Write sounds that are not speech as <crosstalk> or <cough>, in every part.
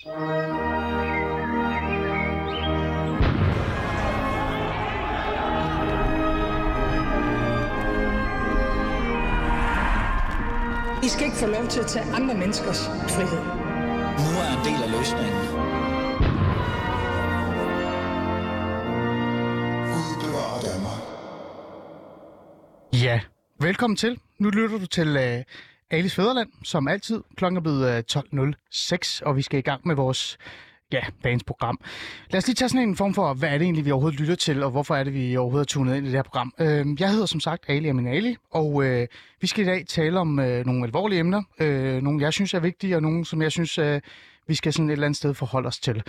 I skal ikke få lov til at tage andre menneskers frihed. Nu er en del af løsningen. Ja, velkommen til. Nu lytter du til uh, Alice Fæderland, som altid. Klokken er blevet øh, 12.06, og vi skal i gang med vores ja, dagens program. Lad os lige tage sådan en form for, hvad er det egentlig, vi overhovedet lytter til, og hvorfor er det, vi overhovedet er tunet ind i det her program. Øh, jeg hedder som sagt Ali Aminali, og øh, vi skal i dag tale om øh, nogle alvorlige emner. Øh, nogle, jeg synes er vigtige, og nogle, som jeg synes, øh, vi skal sådan et eller andet sted forholde os til.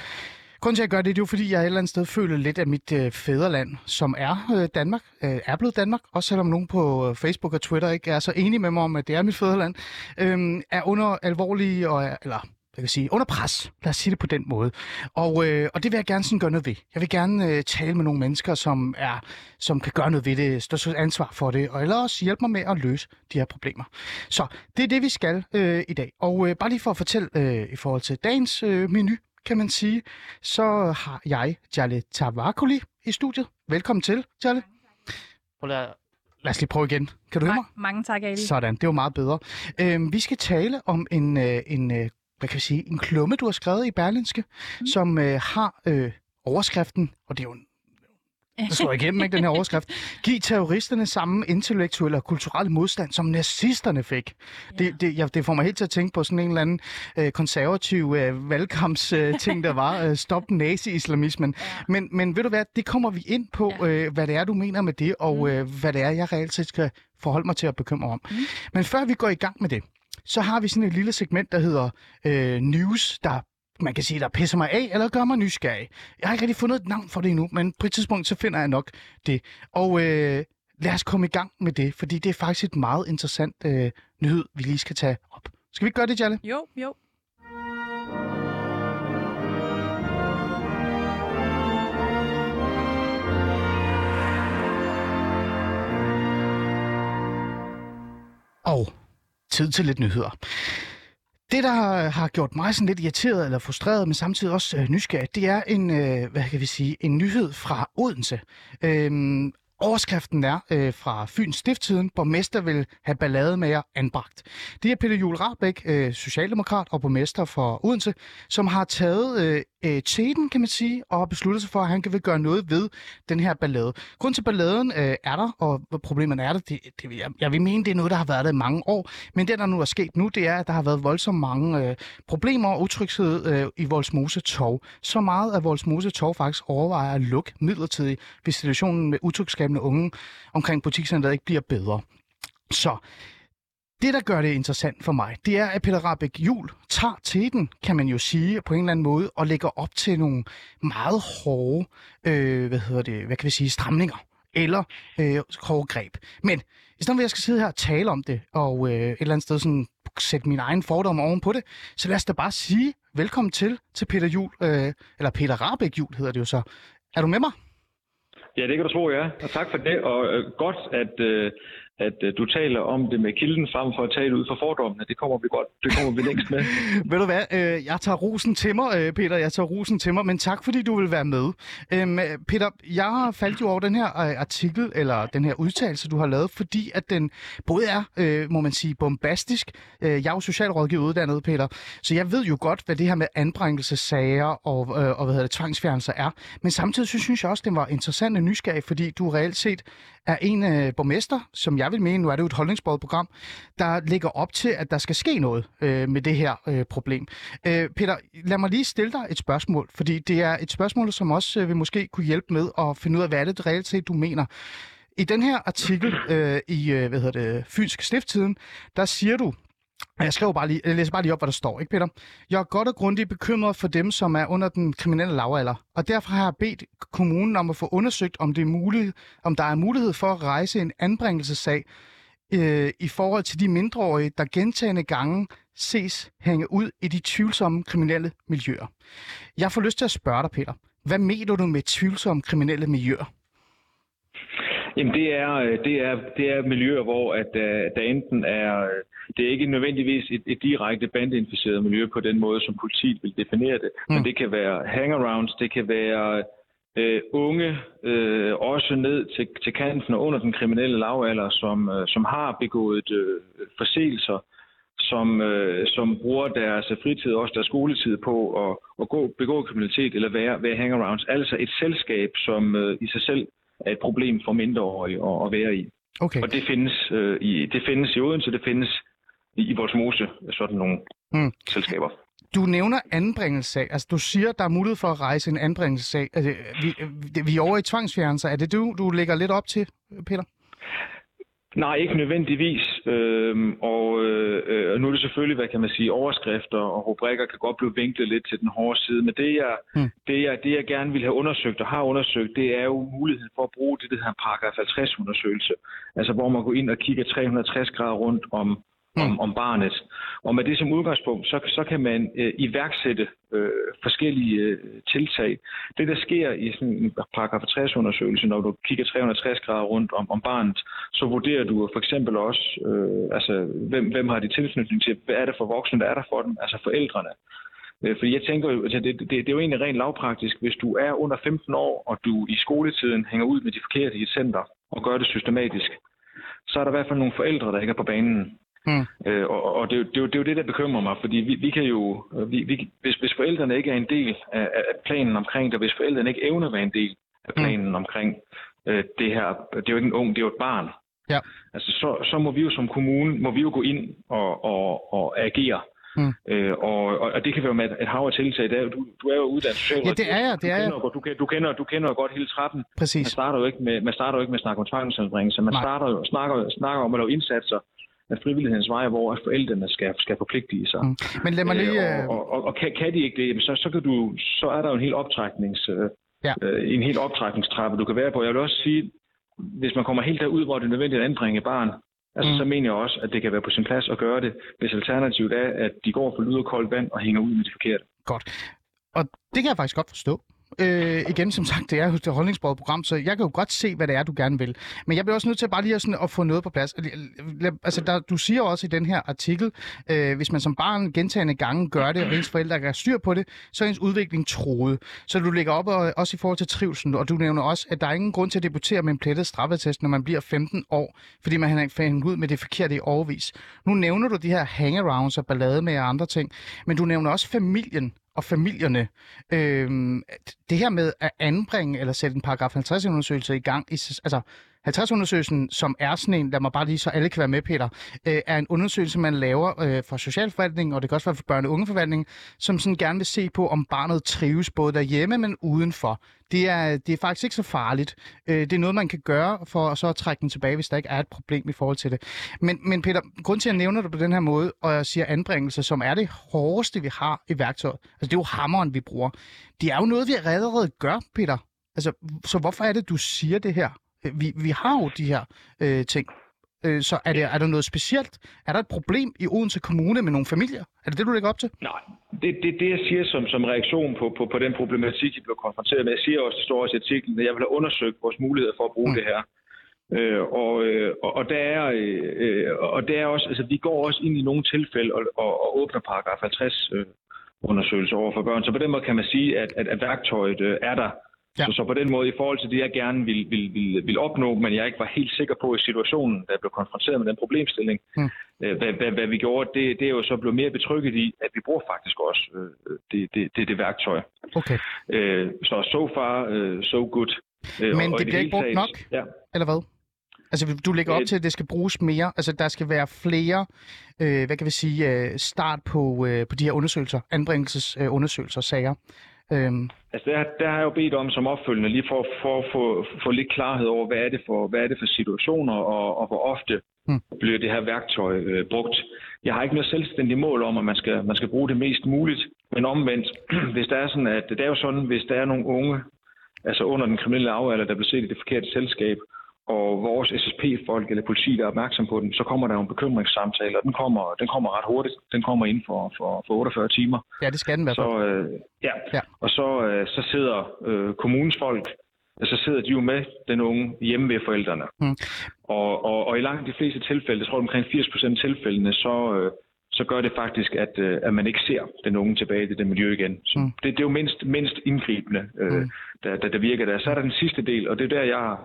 Grunden til, at jeg gør det, det er jo, fordi jeg et eller andet sted føler lidt af mit øh, fædreland, som er øh, Danmark, øh, er blevet Danmark, også selvom nogen på øh, Facebook og Twitter ikke er så enige med mig om, at det er mit fædreland, øh, er under alvorlige, og, er- eller jeg kan sige, under pres. Lad os sige det på den måde. Og, øh, og det vil jeg gerne sådan gøre noget ved. Jeg vil gerne øh, tale med nogle mennesker, som er som kan gøre noget ved det, stå til ansvar for det, og eller også hjælpe mig med at løse de her problemer. Så det er det, vi skal øh, i dag. Og øh, bare lige for at fortælle øh, i forhold til dagens øh, menu, kan man sige, så har jeg Jale Tavakoli i studiet. Velkommen til, Jale. Prøv lige Lad os lige prøve igen. Kan du høre mig? Ma- mange tak, Ali. Sådan, det var meget bedre. Øhm, vi skal tale om en, øh, en øh, hvad kan vi sige, en klumme, du har skrevet i Berlinske, mm. som øh, har øh, overskriften, og det er jo en der slår igennem, ikke, den her overskrift. Giv terroristerne samme intellektuelle og kulturelle modstand, som nazisterne fik. Ja. Det, det, ja, det får mig helt til at tænke på sådan en eller anden øh, konservativ øh, valgkampsting, øh, ting, der var. Øh, stop nazi-islamismen. Ja. Men, men ved du hvad, det kommer vi ind på, Ja. øh, hvad det er, du mener med det, og Mm. øh, hvad det er, jeg reelt set skal forholde mig til at bekymre om. Mm. Men før vi går i gang med det, så har vi sådan et lille segment, der hedder øh, News, der man kan sige, der pisser mig af, eller gør mig nysgerrig. Jeg har ikke rigtig fundet et navn for det endnu, men på et tidspunkt, så finder jeg nok det. Og øh, lad os komme i gang med det, fordi det er faktisk et meget interessant øh, nyhed, vi lige skal tage op. Skal vi ikke gøre det, Jalle? Jo, jo. Og tid til lidt nyheder. Det, der har, gjort mig sådan lidt irriteret eller frustreret, men samtidig også øh, nysgerrig, det er en, øh, hvad kan vi sige, en nyhed fra Odense. Øhm, overskriften er øh, fra Fyns Stifttiden, borgmester vil have ballademager anbragt. Det er Peter Juel Rabeck, øh, socialdemokrat og borgmester for Odense, som har taget øh, øh, teten, kan man sige, og har besluttet sig for, at han kan vil gøre noget ved den her ballade. Grund til balladen øh, er der, og hvad problemerne er der, det, det, jeg, jeg vil mene, det er noget, der har været der i mange år. Men det, der nu er sket nu, det er, at der har været voldsomt mange øh, problemer og utryghed øh, i Voldsmose Torv. Så meget, at Voldsmose Torv faktisk overvejer at lukke midlertidigt, hvis situationen med utrygskabende unge omkring butikscenteret ikke bliver bedre. Så det, der gør det interessant for mig, det er, at Peter Rabeck Jul tager til den, kan man jo sige, på en eller anden måde, og lægger op til nogle meget hårde, øh, hvad hedder det, hvad kan vi sige, stramninger eller øh, hårde greb. Men i stedet for, at jeg skal sidde her og tale om det, og øh, et eller andet sted sådan sætte min egen fordom oven på det, så lad os da bare sige velkommen til, til Peter Jul, øh, eller Peter Rabeck Jul hedder det jo så. Er du med mig? Ja, det kan du tro, ja. Og tak for det. Og øh, godt, at, øh, at øh, du taler om det med kilden frem for at tale ud fra fordommene. Det kommer vi godt. Det kommer vi længst med. <laughs> Ved du hvad, øh, jeg tager rosen til mig, øh, Peter, jeg tager rosen til mig, men tak fordi du vil være med. Øhm, øh, Peter, jeg faldt jo over den her øh, artikel, eller den her udtalelse, du har lavet, fordi at den både er, øh, må man sige, bombastisk. Øh, jeg er jo socialrådgiver uddannet, Peter, så jeg ved jo godt, hvad det her med anbringelsessager og, øh, og hvad hedder det, tvangsfjernelser er. Men samtidig så synes jeg også, den var interessant og nysgerrig, fordi du reelt set er en øh, borgmester, som jeg vil mene, nu er det jo et holdningsbordet program, der ligger op til, at der skal ske noget øh, med det her øh, problem. Øh, Peter, lad mig lige stille dig et spørgsmål, fordi det er et spørgsmål, som også øh, vil måske kunne hjælpe med at finde ud af, hvad er det reelt set, du mener. I den her artikel øh, i øh, hvad hedder det, Fynsk Stifttiden, der siger du, jeg skriver bare lige, jeg læser bare lige op, hvad der står, ikke Peter? Jeg er godt og grundigt bekymret for dem, som er under den kriminelle lavalder, og derfor har jeg bedt kommunen om at få undersøgt, om, det er muligt, om der er mulighed for at rejse en anbringelsessag øh, i forhold til de mindreårige, der gentagende gange ses hænge ud i de tvivlsomme kriminelle miljøer. Jeg får lyst til at spørge dig, Peter. Hvad mener du med tvivlsomme kriminelle miljøer? Jamen det er, øh, det er, det er miljøer, hvor at, uh, der enten er, øh, det er ikke nødvendigvis et, et direkte bandeinficeret miljø på den måde, som politiet vil definere det, mm. men det kan være hangarounds, det kan være uh, unge, uh, også ned til, til kanten og under den kriminelle lavalder, som, uh, som har begået uh, forseelser, som, uh, som bruger deres fritid, også deres skoletid på at, at gå, begå kriminalitet eller være, være hangarounds. Altså et selskab, som uh, i sig selv er et problem for mindreårige at, at være i. Okay. Og det findes, øh, i, det findes i Odense, det findes i, i vores mose, sådan nogle mm. selskaber. Du nævner anbringelsessag. Altså, du siger, der er mulighed for at rejse en anbringelsessag. Altså, vi, vi er over i tvangsfjernelse. Er det du, du lægger lidt op til, Peter? Nej, ikke nødvendigvis. Øhm, og øh, nu er det selvfølgelig, hvad kan man sige, overskrifter og rubrikker kan godt blive vinklet lidt til den hårde side, men det jeg, mm. det, jeg, det jeg gerne vil have undersøgt og har undersøgt, det er jo muligheden for at bruge det, der hedder paragraf 50 undersøgelse. Altså hvor man går ind og kigger 360 grader rundt om, om, mm. om barnet. Og med det som udgangspunkt, så, så kan man øh, iværksætte øh, forskellige øh, tiltag. Det, der sker i sådan en paragraf 60 undersøgelse, når du kigger 360 grader rundt om, om barnet, så vurderer du for eksempel også, øh, altså, hvem, hvem har de tilknytning til, hvad er det for voksne, der er der for dem, altså forældrene. Øh, fordi jeg tænker jo, altså det, det, det er jo egentlig rent lavpraktisk, hvis du er under 15 år, og du i skoletiden hænger ud med de forkerte i et center, og gør det systematisk, så er der i hvert fald nogle forældre, der ikke er på banen. Mm. Øh, og og det, det, det er jo det, der bekymrer mig, fordi vi, vi kan jo, vi, vi, hvis, hvis forældrene ikke er en del af, af planen omkring det, hvis forældrene ikke evner at være en del af mm. planen mm. omkring øh, det her, det er jo ikke en ung, det er jo et barn. Ja. Altså, så, så må vi jo som kommune, må vi jo gå ind og, og, og agere. Mm. Øh, og, og, det kan være med et, hav af tiltag. Der, du, du er jo uddannet socialrådgiver. Ja, det er jeg. Det er du, kender, du, du, kender, du kender jo godt hele trappen. Præcis. Man starter jo ikke med, man starter jo ikke med at snakke om tvangsanbringelse. Man starter jo, snakker, snakker om at lave indsatser af frivillighedens vej, hvor forældrene skal, skal forpligtige sig. Mm. Men lad mig lige... Øh, og, og, og kan, kan de ikke det, så, så, kan du, så er der jo en helt optræknings... Øh, ja. øh, en helt optrækningstrappe, du kan være på. Jeg vil også sige, hvis man kommer helt derud, hvor det er nødvendigt at anbringe barn, altså, mm. så mener jeg også, at det kan være på sin plads at gøre det, hvis alternativet er, at de går for lyd og koldt vand og hænger ud med de forkerte. Godt. Og det kan jeg faktisk godt forstå. Øh, igen, som sagt, det er jo et holdningsbordet program, så jeg kan jo godt se, hvad det er, du gerne vil. Men jeg bliver også nødt til bare lige at, sådan, at få noget på plads. Altså, der, du siger også i den her artikel, øh, hvis man som barn gentagende gange gør det, og ens forældre kan styr på det, så er ens udvikling troet. Så du lægger op og, også i forhold til trivsel, og du nævner også, at der er ingen grund til at debutere med en plettet straffetest, når man bliver 15 år, fordi man har fandt ud med det forkerte i overvis. Nu nævner du de her hangarounds og ballade med andre ting, men du nævner også familien og familierne. Øhm, det her med at anbringe eller sætte en paragraf 50-undersøgelse i gang, i, altså 50-undersøgelsen, som er sådan en, lad mig bare lige så alle kan være med, Peter, øh, er en undersøgelse, man laver øh, for socialforvaltningen, og det kan også være for børne- og ungeforvaltningen, som sådan gerne vil se på, om barnet trives både derhjemme, men udenfor. Det er, det er faktisk ikke så farligt. Øh, det er noget, man kan gøre for så at trække den tilbage, hvis der ikke er et problem i forhold til det. Men, men Peter, grund til, at jeg nævner det på den her måde, og jeg siger anbringelse, som er det hårdeste, vi har i værktøjet, altså det er jo hammeren, vi bruger. Det er jo noget, vi allerede gør, Peter. Altså, så hvorfor er det, du siger det her? Vi, vi har jo de her øh, ting. Øh, så er, det, er der noget specielt? Er der et problem i Odense Kommune med nogle familier? Er det det, du lægger op til? Nej, det, det, det jeg siger som, som reaktion på, på, på den problematik, jeg blev konfronteret med, jeg siger også, det står også i artiklen, at jeg vil have undersøgt vores muligheder for at bruge mm. det her. Øh, og, øh, og, der er, øh, og der er også, altså vi går også ind i nogle tilfælde og, og, og åbner paragraf 50 øh, undersøgelser over for børn. Så på den måde kan man sige, at, at, at værktøjet øh, er der. Ja. Så, så på den måde, i forhold til det, jeg gerne vil, vil, vil, vil opnå, men jeg ikke var helt sikker på i situationen, da jeg blev konfronteret med den problemstilling, mm. øh, hvad, hvad, hvad vi gjorde, det, det er jo så blevet mere betrykket i, at vi bruger faktisk også øh, det, det, det, det værktøj. Okay. Øh, så so far, øh, so good. Øh, men og, det bliver ikke brugt nok, ja. eller hvad? Altså, du lægger op øh, til, at det skal bruges mere. Altså, der skal være flere, øh, hvad kan vi sige, øh, start på, øh, på de her undersøgelser, anbringelsesundersøgelser, øh, sager. Øhm. Altså der, der har jeg jo bedt om som opfølgende, lige for, for at få, få lidt klarhed over, hvad er det for, hvad er det for situationer, og, og hvor ofte hmm. bliver det her værktøj øh, brugt. Jeg har ikke noget selvstændigt mål om, at man skal, man skal bruge det mest muligt, men omvendt, <clears throat> hvis der er sådan, at det er jo sådan, hvis der er nogle unge, altså under den kriminelle afalder, der bliver set i det forkerte selskab, og vores SSP-folk eller politi, der er opmærksom på den, så kommer der jo en bekymringssamtale, og den kommer, den kommer ret hurtigt. Den kommer ind for, for, for 48 timer. Ja, det skal den være. Så, øh, ja. ja, og så, øh, så sidder øh, kommunens folk så sidder de jo med den unge hjemme ved forældrene. Mm. Og, og, og i langt de fleste tilfælde, jeg tror omkring 80 procent af tilfældene, så, øh, så gør det faktisk, at, øh, at man ikke ser den unge tilbage i det miljø igen. Så mm. det, det er jo mindst, mindst indgribende, øh, mm. der, der, der virker der. Så er der den sidste del, og det er der, jeg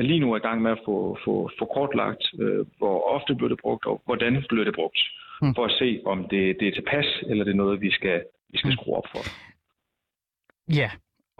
jeg lige nu er i gang med at få, få, få kortlagt, øh, hvor ofte bliver det brugt, og hvordan bliver det brugt, mm. for at se, om det, det er tilpas, eller det er noget, vi skal, vi skal mm. skrue op for. Ja,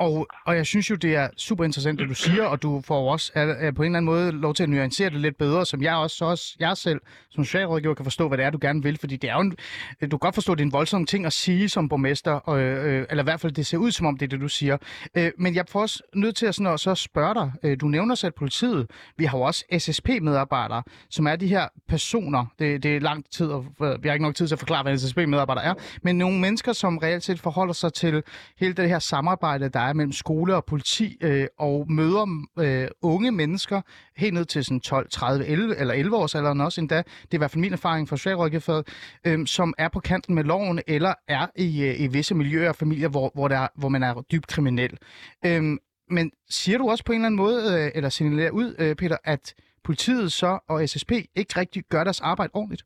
og, og jeg synes jo, det er super interessant, det du siger, og du får også er, er på en eller anden måde lov til at nuancere det lidt bedre, som jeg også, også jeg selv som socialrådgiver kan forstå, hvad det er, du gerne vil, fordi det er jo en, du kan godt forstå, at det er en voldsom ting at sige som borgmester, øh, øh, eller i hvert fald det ser ud som om det er det, du siger. Øh, men jeg får også nødt til at, sådan, at så spørge dig, øh, du nævner selv politiet, vi har jo også SSP-medarbejdere, som er de her personer, det, det er lang tid, og øh, vi har ikke nok tid til at forklare, hvad en SSP-medarbejder er, men nogle mennesker, som reelt set forholder sig til hele det her samarbejde, der er mellem skole og politi, øh, og møder øh, unge mennesker helt ned til sådan 12, 30, 11 eller 11 års alderen også endda. Det er i hvert fald min erfaring fra socialrådgiverfaget, øh, som er på kanten med loven, eller er i, øh, i visse miljøer og familier, hvor, hvor, der, hvor man er dybt kriminel. Øh, men siger du også på en eller anden måde, øh, eller signalerer ud, øh, Peter, at politiet så og SSP ikke rigtig gør deres arbejde ordentligt?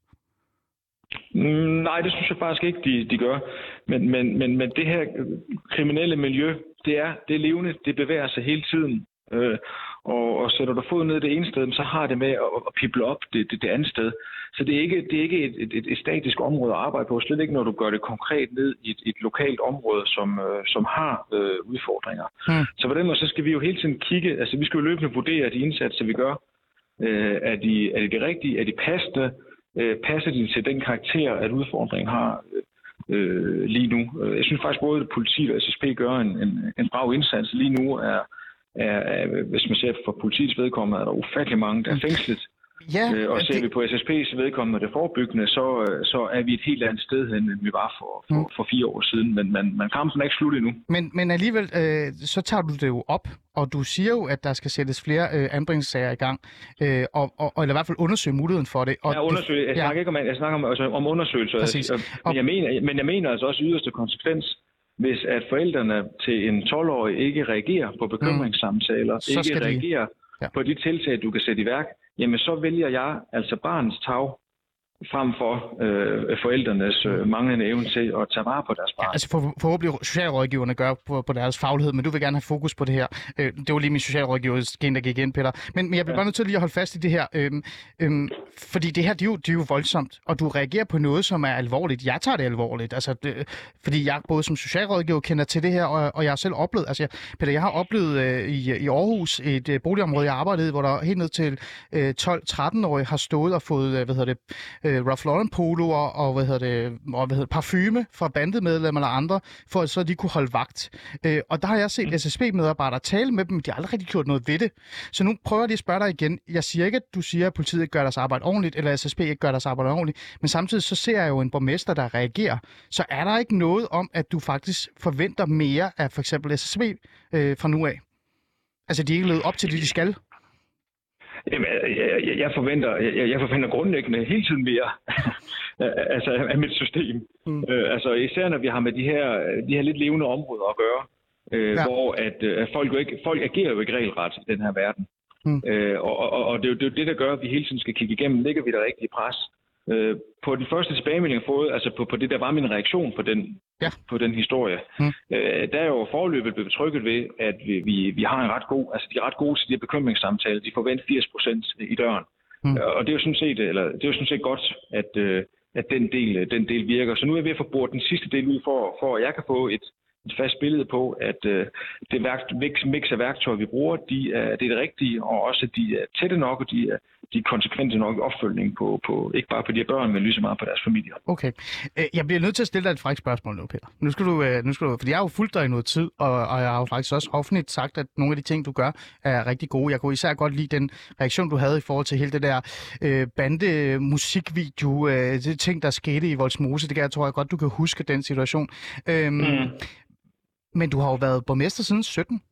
Mm, nej, det synes jeg faktisk ikke, de, de gør. Men, men, men, men det her kriminelle miljø, det er, det er levende, det bevæger sig hele tiden. Øh, og, og sætter du fod ned det ene sted, så har det med at, at pible op det, det, det andet sted. Så det er ikke, det er ikke et, et, et statisk område at arbejde på, slet ikke når du gør det konkret ned i et, et lokalt område, som, øh, som har øh, udfordringer. Mm. Så på den måde, så skal vi jo hele tiden kigge, altså vi skal jo løbende vurdere de indsatser, vi gør. Øh, er, de, er de det rigtige? Er de passende? Øh, passer de til den karakter, at udfordringen har øh, lige nu? Øh, jeg synes faktisk, både politi og SSP gør en, en, en brav indsats. Lige nu er, er, er, hvis man ser for politiets vedkommende, er der ufattelig mange, der er fængslet. Ja, øh, og ser det... vi på SSP's vedkommende det forebyggende, så, øh, så er vi et helt andet sted hen, end vi var for, for, mm. for fire år siden. Men, men, men kampen er ikke slut endnu. Men, men alligevel, øh, så tager du det jo op, og du siger jo, at der skal sættes flere øh, anbringelsessager i gang, øh, og, og, og, eller i hvert fald undersøge muligheden for det. Og ja, undersøge. Jeg snakker ja. ikke om, jeg snakker om, altså, om undersøgelser. Præcis. Men, jeg mener, men jeg mener altså også yderste konsekvens, hvis at forældrene til en 12-årig ikke reagerer på bekymringssamtaler, mm. ikke reagerer de ja. på de tiltag, du kan sætte i værk, jamen så vælger jeg altså barnets tag frem for øh, forældrenes øh, manglende evne til at tage vare på deres barn. Ja, altså for, forhåbentlig socialrådgiverne gør på, på deres faglighed, men du vil gerne have fokus på det her. Øh, det var lige min socialrådgivers gen, der gik ind, Peter. Men, men jeg bliver ja. bare nødt til lige at holde fast i det her, øh, øh, fordi det her, det er, jo, det er jo voldsomt, og du reagerer på noget, som er alvorligt. Jeg tager det alvorligt, altså, det, fordi jeg både som socialrådgiver kender til det her, og, og jeg har selv oplevet, altså Peter, jeg har oplevet øh, i, i Aarhus et øh, boligområde, jeg arbejdede i, hvor der helt ned til øh, 12-13-årige har stået og fået, øh, hvad hedder det, øh, Ralph Lauren poloer og, hvad hedder det, og hvad hedder det, parfume fra bandemedlemmer eller andre, for at så de kunne holde vagt. Øh, og der har jeg set mm. SSB-medarbejdere tale med dem, de har aldrig rigtig gjort noget ved det. Så nu prøver jeg lige at spørge dig igen. Jeg siger ikke, at du siger, at politiet ikke gør deres arbejde ordentligt, eller SSB ikke gør deres arbejde ordentligt, men samtidig så ser jeg jo en borgmester, der reagerer. Så er der ikke noget om, at du faktisk forventer mere af for eksempel SSB øh, fra nu af? Altså, de er ikke levet op til det, de skal? Jamen, jeg, jeg, forventer, jeg, jeg forventer grundlæggende hele tiden mere <laughs> altså, af mit system. Mm. Øh, altså især når vi har med de her, de her lidt levende områder at gøre, øh, ja. hvor at, øh, at folk, jo ikke, folk agerer jo ikke regelret i den her verden. Mm. Øh, og, og, og det er jo det, er det, der gør, at vi hele tiden skal kigge igennem, ligger vi der rigtig pres? Øh, på den første tilbagemelding, jeg fået, altså på, på det, der var min reaktion på den, ja. på den historie, mm. øh, der er jo forløbet blevet betrykket ved, at vi, vi, vi har en ret god, altså de er ret gode til de her bekymringssamtaler, de forventer 80 procent i døren. Mm. Og det er jo sådan set, eller, det er jo sådan set godt, at, øh, at den, del, den del virker. Så nu er jeg ved at få bort den sidste del ud, for, for at jeg kan få et, et fast billede på, at øh, det værk, mix, af værktøjer, vi bruger, de er, det er det rigtige, og også at de er tætte nok, og de er, de er konsekvente nok i opfølgning på, på, ikke bare på de her børn, men lige så meget på deres familier. Okay. Øh, jeg bliver nødt til at stille dig et frækt spørgsmål nu, Peter. Nu skal du, øh, nu skal du, fordi jeg har jo fulgt dig i noget tid, og, og jeg har jo faktisk også offentligt sagt, at nogle af de ting, du gør, er rigtig gode. Jeg kunne især godt lide den reaktion, du havde i forhold til hele det der øh, bande musikvideo, øh, det ting, der skete i Voldsmose. Det kan jeg tror jeg godt, du kan huske den situation. Øhm, mm. Men du har jo været borgmester siden 17.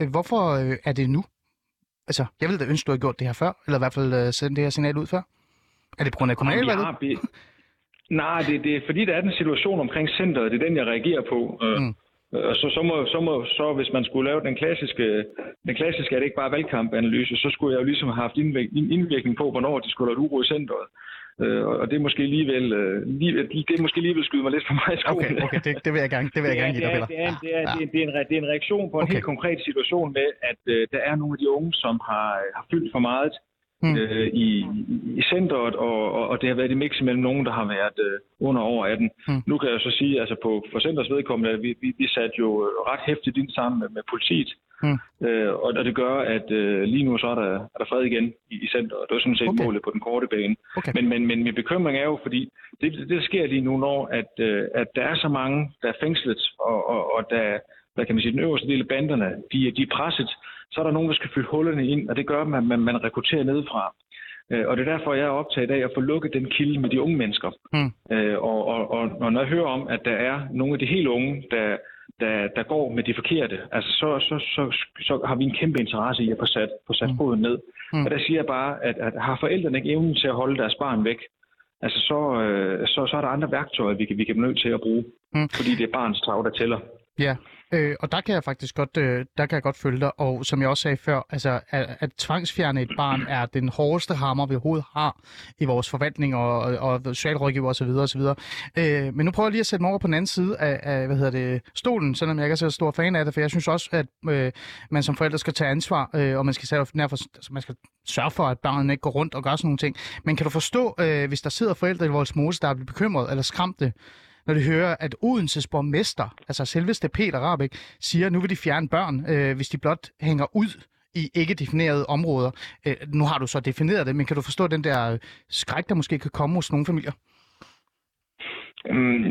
Øh, hvorfor øh, er det nu? Altså, jeg ville da ønske, du havde gjort det her før, eller i hvert fald uh, sendt det her signal ud før. Er det på grund af kommunalvalget? Be... Nej, det, det er fordi, der er den situation omkring centret, det er den, jeg reagerer på. Mm. Og så, så, må, så, må, så hvis man skulle lave den klassiske, den klassiske er det ikke bare valgkampanalyse, så skulle jeg jo ligesom have haft indvirkning på, hvornår de skulle have uro i centret. Øh, og det er måske alligevel, øh, lige, det er måske alligevel skyde mig lidt for mig i skolen. Okay, okay det, det, vil jeg gerne, det vil jeg gerne give dig, Peter. Det er, det, er, det, er, det, er en, det er en reaktion på en okay. helt konkret situation med, at øh, der er nogle af de unge, som har, har fyldt for meget mm. øh, i, i centret, og, og, og det har været i mix mellem nogen, der har været øh, under over 18. Mm. Nu kan jeg så sige, altså på for centrets vedkommende, at vi, vi, vi satte jo ret hæftigt ind sammen med, med politiet, Mm. Øh, og, og det gør, at øh, lige nu så er der, er der fred igen i, i centret. Det er sådan set okay. målet på den korte bane. Okay. Men, men, men min bekymring er jo, fordi det, det der sker lige nu, når at, øh, at der er så mange, der er fængslet, og, og, og der, hvad kan man sige, den øverste del af banderne, de, de er presset, så er der nogen, der skal fylde hullerne ind, og det gør, at man, man, man rekrutterer nedefra. Øh, og det er derfor, jeg er optaget af at få lukket den kilde med de unge mennesker. Mm. Øh, og, og, og, og når jeg hører om, at der er nogle af de helt unge, der der, der går med de forkerte, altså så, så, så, så har vi en kæmpe interesse i at få sat, få sat mm. foden ned. Mm. Og der siger jeg bare, at, at har forældrene ikke evnen til at holde deres barn væk, altså så, øh, så, så er der andre værktøjer, vi kan, vi kan nødt til at bruge, mm. fordi det er barns trav, der tæller. Ja, øh, og der kan jeg faktisk godt, øh, der kan jeg godt følge dig. Og som jeg også sagde før, altså, at, at tvangsfjerne et barn er den hårdeste hammer, vi overhovedet har i vores forvaltning og, og, og socialrådgiver osv. osv. Øh, men nu prøver jeg lige at sætte mig over på den anden side af, af hvad hedder det, stolen, selvom jeg ikke er så stor fan af det, for jeg synes også, at øh, man som forældre skal tage ansvar, øh, og man skal, derfor, altså, man skal sørge for, at barnet ikke går rundt og gør sådan nogle ting. Men kan du forstå, øh, hvis der sidder forældre i vores mose, der er blevet bekymret eller skræmte, når de hører, at Odenses borgmester, altså selveste Peter Rabeck, siger, at nu vil de fjerne børn, øh, hvis de blot hænger ud i ikke definerede områder. Øh, nu har du så defineret det, men kan du forstå den der skræk, der måske kan komme hos nogle familier? Mm,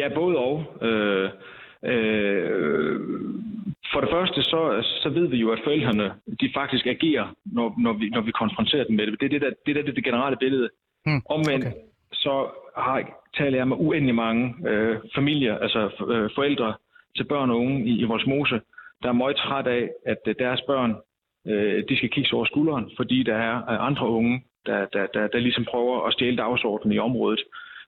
ja, både og. Øh, øh, for det første, så, så ved vi jo, at forældrene de faktisk agerer, når, når, vi, når vi konfronterer dem med det. Det er det, der, det, der, det, det generelle billede. Hmm, Omvendt, okay. Så har, taler jeg med uendelig mange øh, familier, altså øh, forældre til børn og unge i, i vores mose, der er meget træt af, at øh, deres børn øh, de skal kigge over skulderen, fordi der er øh, andre unge, der, der, der, der ligesom prøver at stjæle dagsordenen i området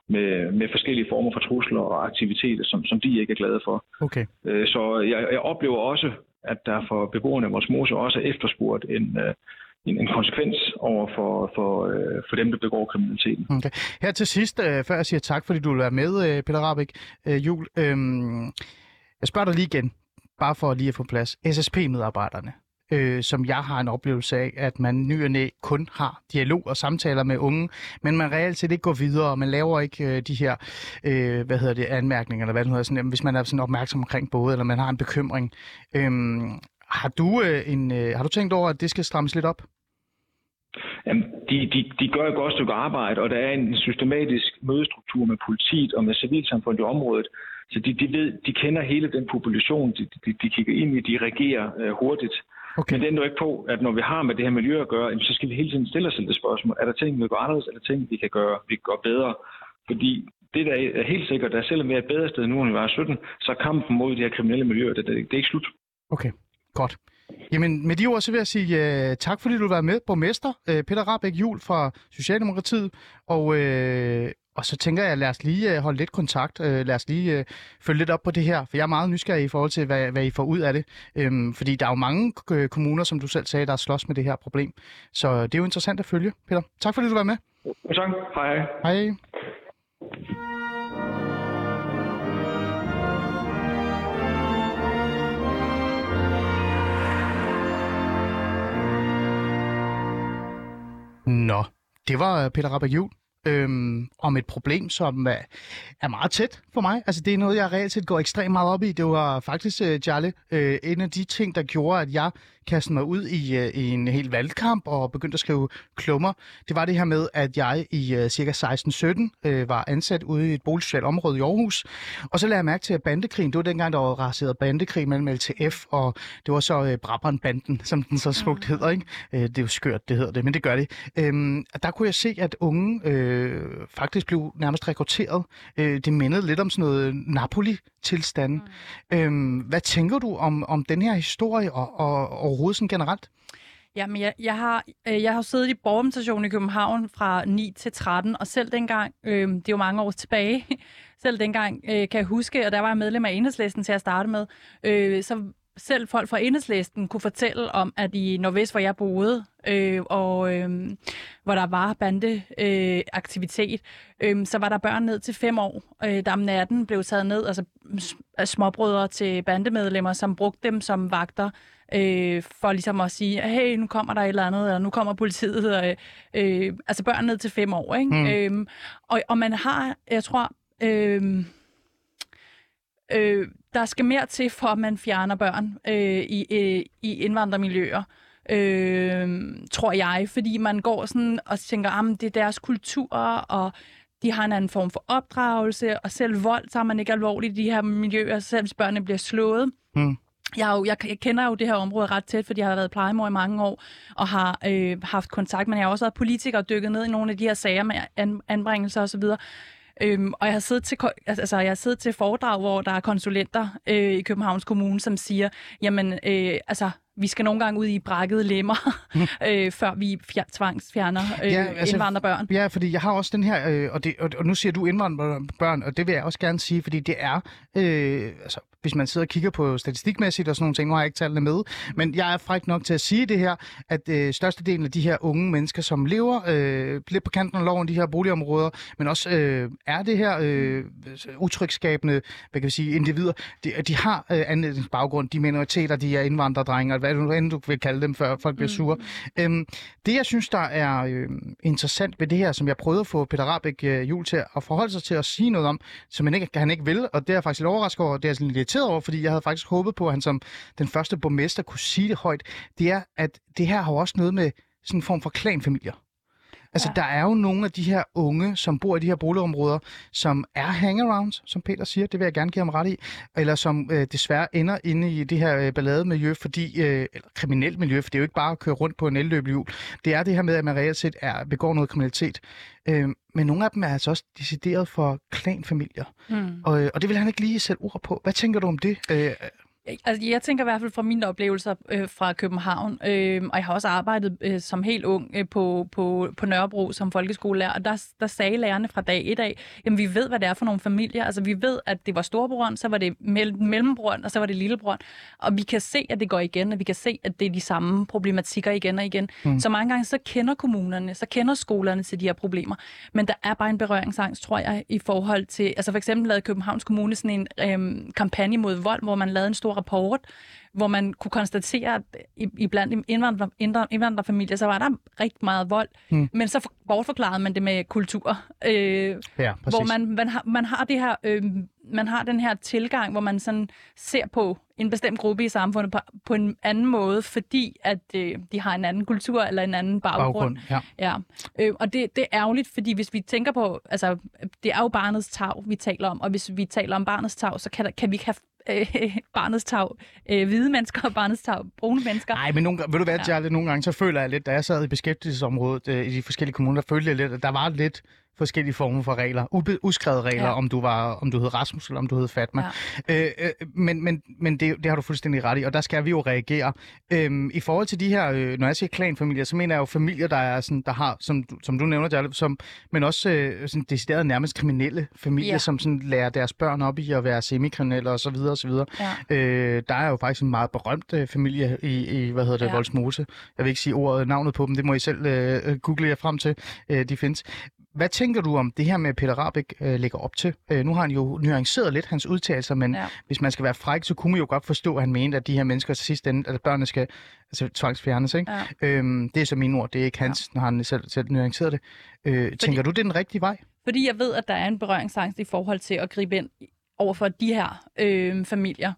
med, med forskellige former for trusler og aktiviteter, som, som de ikke er glade for. Okay. Øh, så jeg, jeg oplever også, at der for beboerne af vores mose også er efterspurgt en, øh, en, en konsekvens over for, for, øh, for dem, der begår kriminaliteten. Okay. Her til sidst, øh, før jeg siger tak, fordi du vil være med, øh, Peter Rabeck, øh, Jul. Øh, jeg spørger dig lige igen, bare for lige at få plads. SSP-medarbejderne, øh, som jeg har en oplevelse af, at man ny og næ kun har dialog og samtaler med unge, men man reelt set ikke går videre, og man laver ikke øh, de her, øh, hvad hedder det, anmærkninger, eller hvad det hedder, sådan, hvis man er sådan opmærksom omkring både, eller man har en bekymring. Øh, har du, øh, en, øh, har du tænkt over, at det skal strammes lidt op? Jamen, de, de, de gør et godt stykke arbejde, og der er en systematisk mødestruktur med politiet og med civilsamfundet i området. Så de, de, ved, de kender hele den population, de, de, de kigger ind i, de reagerer øh, hurtigt. Okay. Men det ændrer ikke på, at når vi har med det her miljø at gøre, så skal vi hele tiden stille os selv det spørgsmål. Er der ting, vi gøre anderledes? Er der ting, vi kan gøre, vi kan gøre bedre? Fordi det, der er helt sikkert, at selvom vi er et bedre sted nu, end vi var 17, så er kampen mod de her kriminelle miljøer, det, det, det er ikke slut. Okay, godt. Jamen, med de ord, så vil jeg sige uh, tak, fordi du var med, borgmester uh, Peter Rabeck Jul fra Socialdemokratiet, og, uh, og så tænker jeg, lad os lige uh, holde lidt kontakt, uh, lad os lige uh, følge lidt op på det her, for jeg er meget nysgerrig i forhold til, hvad, hvad I får ud af det, um, fordi der er jo mange kommuner, som du selv sagde, der er slås med det her problem, så det er jo interessant at følge, Peter. Tak fordi du var med. Tak. Hej. Hej. Det var øh, Peter Rabeck Juhl øhm, om et problem, som er, er meget tæt for mig. Altså, det er noget, jeg reelt set går ekstremt meget op i. Det var faktisk, uh, Charlie, uh, en af de ting, der gjorde, at jeg kastede mig ud i, uh, i en hel valgkamp og begyndte at skrive klummer. Det var det her med, at jeg i uh, cirka 16-17 uh, var ansat ude i et boligsocialt område i Aarhus. Og så lagde jeg mærke til, at bandekrigen, det var dengang, der var raseret bandekrig mellem LTF, og det var så uh, Brabrand-banden, som den så smukt hedder. Ikke? Det er jo skørt, det hedder det, men det gør det. Uh, der kunne jeg se, at unge uh, faktisk blev nærmest rekrutteret. Det mindede lidt om sådan noget Napoli-tilstand. Mm. Uh, hvad tænker du om, om den her historie og, og, og overhovedet sådan generelt? Jamen, jeg, jeg, har, øh, jeg har siddet i borgermestationen i København fra 9 til 13, og selv dengang, øh, det er jo mange år tilbage, <laughs> selv dengang øh, kan jeg huske, og der var jeg medlem af enhedslisten til at starte med, øh, så selv folk fra enhedslisten kunne fortælle om, at i Nordvest, hvor jeg boede, øh, og øh, hvor der var bandeaktivitet, øh, aktivitet, øh, så var der børn ned til fem år, øh, der om natten blev taget ned, altså småbrødre til bandemedlemmer, som brugte dem som vagter, øh, for ligesom at sige, hey, nu kommer der et eller andet, eller nu kommer politiet, og, øh, altså børn ned til fem år, ikke? Mm. Øh, og, og man har, jeg tror, øh, øh, der skal mere til, for at man fjerner børn øh, i, øh, i indvandrermiljøer. Øh, tror jeg, fordi man går sådan og tænker, at det er deres kultur, og de har en anden form for opdragelse, og selv vold tager man ikke alvorligt i de her miljøer, selv hvis børnene bliver slået. Mm. Jeg, jo, jeg, jeg kender jo det her område ret tæt, fordi jeg har været plejemor i mange år og har øh, haft kontakt, men jeg har også været politiker og dykket ned i nogle af de her sager med an, anbringelser osv. Øhm, og jeg har siddet til, altså, altså, jeg har siddet til foredrag, hvor der er konsulenter øh, i Københavns Kommune, som siger, jamen, øh, altså, vi skal nogle gange ud i brækkede lemmer, mm. <laughs> øh, før vi fjer- tvangsfjerner øh, ja, altså, indvandrerbørn. Ja, fordi jeg har også den her, øh, og, det, og, og nu siger du indvandrerbørn, og det vil jeg også gerne sige, fordi det er, øh, altså, hvis man sidder og kigger på statistikmæssigt og sådan nogle ting, nu har jeg ikke tallene med, men jeg er fræk nok til at sige det her, at øh, størstedelen af de her unge mennesker, som lever øh, lidt på kanten af loven, de her boligområder, men også øh, er det her øh, utrygskabende, hvad kan vi sige, individer, de, de har øh, anledningsbaggrund, de minoriteter, de er indvandrerdrenge, hvad du end du vil kalde dem, før folk bliver sure. Mm. Øhm, det, jeg synes, der er øh, interessant ved det her, som jeg prøvede at få Peter Rabeck øh, Jul til at forholde sig til at sige noget om, som han ikke, han ikke vil, og det er faktisk lidt overrasket over, det er sådan lidt irriteret over, fordi jeg havde faktisk håbet på, at han som den første borgmester kunne sige det højt, det er, at det her har også noget med sådan en form for klanfamilier. Altså, ja. der er jo nogle af de her unge, som bor i de her boligområder, som er hangarounds, som Peter siger, det vil jeg gerne give ham ret i, eller som øh, desværre ender inde i det her øh, ballademiljø, fordi, øh, eller kriminelt miljø, for det er jo ikke bare at køre rundt på en elløbehjul. Det er det her med, at man reelt set er, begår noget kriminalitet. Øh, men nogle af dem er altså også decideret for klanfamilier. Mm. Og, øh, og det vil han ikke lige sætte ord på. Hvad tænker du om det? Øh, Altså, jeg tænker i hvert fald fra mine oplevelser øh, fra København, øh, og jeg har også arbejdet øh, som helt ung øh, på, på, på Nørrebro som folkeskolelærer, og der, der sagde lærerne fra dag et af, jamen vi ved, hvad det er for nogle familier. Altså vi ved, at det var storebroren, så var det mell- mellembroren, og så var det lillebroren. Og vi kan se, at det går igen, og vi kan se, at det er de samme problematikker igen og igen. Mm. Så mange gange så kender kommunerne, så kender skolerne til de her problemer. Men der er bare en berøringsangst, tror jeg, i forhold til, altså for eksempel lavede Københavns Kommune sådan en øh, kampagne mod vold, hvor man lavede en stor rapport, hvor man kunne konstatere, at i, blandt indvandrer, indvandrerfamilier, så var der rigtig meget vold, mm. men så bortforklarede man det med kultur, øh, ja, hvor man, man, har, man har det her, øh, man har den her tilgang, hvor man sådan ser på en bestemt gruppe i samfundet på, på en anden måde, fordi at øh, de har en anden kultur eller en anden baggrund. baggrund ja. Ja. Øh, og det, det er ærgerligt, fordi hvis vi tænker på, altså det er jo barnets tag, vi taler om, og hvis vi taler om barnets tag, så kan, kan vi ikke have øh, <laughs> barnets tag øh, hvide mennesker og barnets tag brune mennesker. Nej, men nogle, ved du hvad, ja. nogle gange så føler jeg lidt, da jeg sad i beskæftigelsesområdet øh, i de forskellige kommuner, der følte jeg lidt, at der var lidt forskellige former for regler, ube, uskrevet regler, ja. om du var om du hed Rasmus eller om du hed Fatma. Ja. Øh, øh, men men, men det, det har du fuldstændig ret i, og der skal vi jo reagere. Øh, I forhold til de her, øh, når jeg siger klanfamilier, så mener jeg jo familier, der er sådan, der har, som, som du nævner, Jarle, som, men også øh, sådan decideret nærmest kriminelle familier, ja. som sådan lærer deres børn op i at være semikriminelle og så videre og så videre. Ja. Øh, der er jo faktisk en meget berømt øh, familie i, i, hvad hedder det, ja. Voldsmose. Jeg vil ikke sige ordet, navnet på dem, det må I selv øh, google jer frem til. Øh, de findes. Hvad tænker du om det her med, Peter Rabeck øh, lægger op til? Øh, nu har han jo nuanceret lidt hans udtalelser, men ja. hvis man skal være fræk, så kunne man jo godt forstå, at han mente, at de her mennesker til sidst ende, at børnene skal altså, tvangsfjernes. Ikke? Ja. Øhm, det er så mine ord, det er ikke hans, ja. når han selv, selv nuanceret det. Øh, Fordi... Tænker du, det er den rigtige vej? Fordi jeg ved, at der er en berøringsangst i forhold til at gribe ind over for de her øh, familier.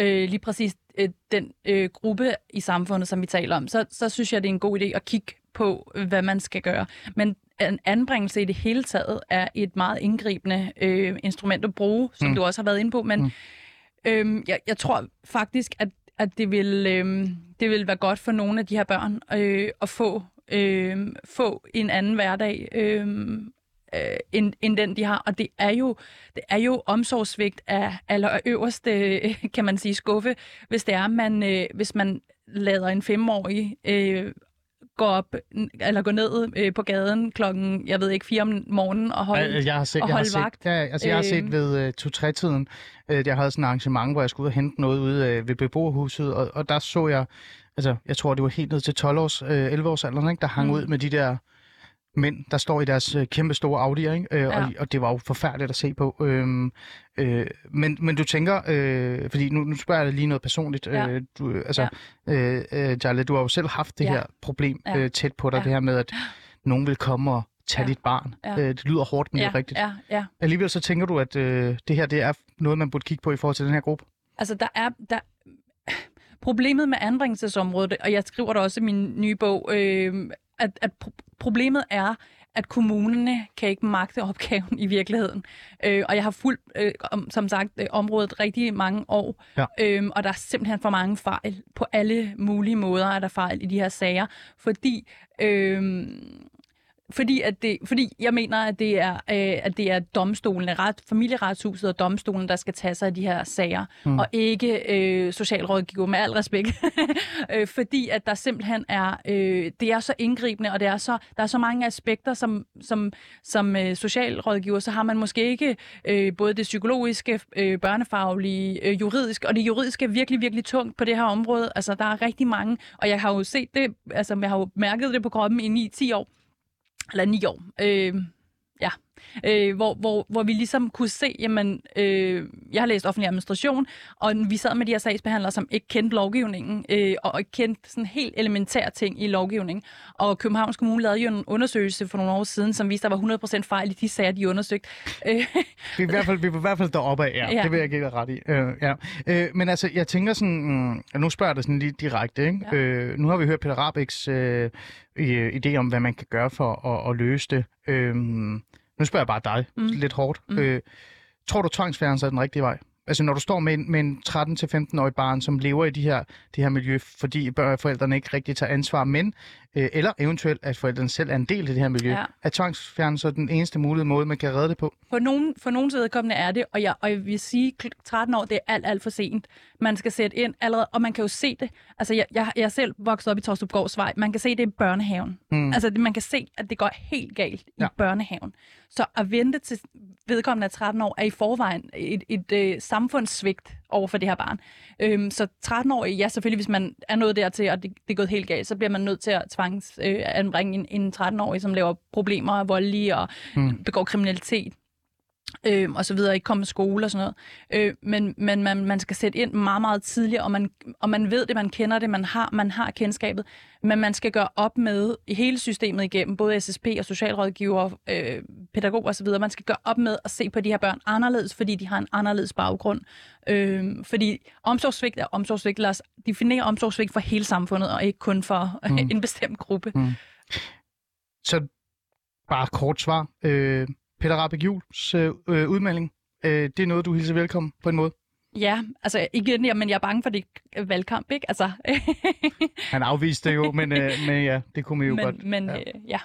Øh, lige præcis øh, den øh, gruppe i samfundet, som vi taler om, så, så synes jeg, det er en god idé at kigge på, hvad man skal gøre. Men en anbringelse i det hele taget er et meget indgribende øh, instrument at bruge, som mm. du også har været inde på. Men mm. øhm, jeg, jeg tror faktisk, at, at det, vil, øh, det vil være godt for nogle af de her børn øh, at få, øh, få en anden hverdag. Øh, øh, end, end den, de har. Og det er jo, det er jo omsorgsvigt af aller øverste, kan man sige, skuffe, hvis det er, man, øh, hvis man lader en femårig øh, gå op, eller gå ned øh, på gaden klokken, jeg ved ikke, fire om morgenen og holde, jeg, har set, og jeg har holde set, vagt. Ja, altså, jeg har set Øhm. ved uh, to-tre-tiden, uh, jeg havde sådan et arrangement, hvor jeg skulle ud og hente noget ude uh, ved beboerhuset, og, og der så jeg, altså jeg tror, det var helt ned til 12 års, uh, 11 års alderen, ikke, der hang Mm. ud med de der mænd, der står i deres uh, kæmpe store Audi'er, ikke? Uh, Ja. og, og det var jo forfærdeligt at se på. Øhm, øh, men, men du tænker, øh, fordi nu, nu spørger jeg lige noget personligt, Ja. øh, du, altså, øh, øh, Jarle, du har jo selv haft det Ja. her problem Ja. øh, tæt på dig, Ja. det her med, at nogen vil komme og tage Ja. dit barn. Ja. Øh, det lyder hårdt, men det ja, er rigtigt. ja, ja. Alligevel så tænker du, at øh, det her det er noget, man burde kigge på i forhold til den her gruppe? Altså, der er... Der... <laughs> Problemet med anbringelsesområdet, og jeg skriver det også i min nye bog, øh, at, at pro- problemet er, at kommunerne kan ikke magte opgaven i virkeligheden. Øh, og jeg har fulgt, øh, om, som sagt, øh, området rigtig mange år, Ja. øhm, og der er simpelthen for mange fejl. På alle mulige måder er der fejl i de her sager, fordi... Øh, fordi, at det, fordi jeg mener, at det er, øh, at det er domstolene, ret, familieretshuset og domstolen, der skal tage sig af de her sager, mm. og ikke øh, socialrådgiver med al respekt. <laughs> øh, fordi at der simpelthen er, øh, det er så indgribende, og det er så, der er så mange aspekter, som, som, som øh, socialrådgiver, så har man måske ikke øh, både det psykologiske, øh, børnefaglige, øh, juridiske, og det juridiske er virkelig, virkelig tungt på det her område. Altså, der er rigtig mange, og jeg har jo set det, altså, jeg har jo mærket det på kroppen i 9-10 år, eller ni år, øh, øh, hvor, hvor, hvor vi ligesom kunne se, jamen, øh, jeg har læst offentlig administration, og vi sad med de her sagsbehandlere, som ikke kendte lovgivningen, øh, og ikke kendte sådan helt elementære ting i lovgivningen. Og Københavns Kommune lavede jo en undersøgelse for nogle år siden, som viste, at der var 100% fejl i de sager, de undersøgte. Øh, <laughs> Vi er i hvert fald, vi er i hvert fald deroppe af, ja. Ja. Det vil jeg give dig ret i. Øh, ja. øh, men altså, jeg tænker sådan, mm, nu spørger jeg dig sådan lige direkte, ikke? Ja. Øh, nu har vi hørt Peter Rabeks øh, øh, idé om, hvad man kan gøre for at, at løse det. Øh, nu spørger jeg bare dig, mm. lidt hårdt. Mm. Øh, tror du, tvangsfjernelse er den rigtige vej? Altså, når du står med en, med en 13-15-årig barn, som lever i de her, det her miljø, fordi forældrene ikke rigtig tager ansvar, men, øh, eller eventuelt, at forældrene selv er en del af det her miljø, Ja. er tvangsfjernelse den eneste mulige måde, man kan redde det på? For nogen, for nogens vedkommende er det, og jeg, og jeg vil sige, kl- 13 år, det er alt, alt for sent. Man skal sætte ind allerede, og man kan jo se det. Altså, jeg, jeg, jeg er selv vokset op i Torstupgårdsvej. Man kan se det i børnehaven. Mm. Altså, man kan se, at det går helt galt i Ja. børnehaven. Så at vente til vedkommende er 13 år, er i forvejen et, et, et øh, samfundssvigt over for det her barn. Øhm, så 13 år, ja selvfølgelig, hvis man er nået dertil, og det, det er gået helt galt, så bliver man nødt til at tvangs øh, anbringe en, en 13-årig, som laver problemer, er voldelige og mm. begår kriminalitet øh, og så videre, ikke komme i skole og sådan noget. Øh, men men man, man skal sætte ind meget, meget tidligere, og man, og man ved det, man kender det, man har, man har kendskabet, men man skal gøre op med i hele systemet igennem, både SSP og socialrådgiver, øh, pædagoger osv., man skal gøre op med at se på de her børn anderledes, fordi de har en anderledes baggrund. Øh, fordi omsorgssvigt er omsorgssvigt. Lad os definere omsorgssvigt for hele samfundet, og ikke kun for <laughs> mm. en bestemt gruppe. Mm. Så bare kort svar. Øh, Peter Rabeck Juhls øh, øh, udmelding, øh, det er noget, du hilser velkommen på en måde. Ja, altså igen, ja, men jeg er bange for det valgkamp, ikke? Altså, <laughs> Han afviste det jo, men, øh, men ja, det kunne man jo men, godt. men ja. Øh, ja.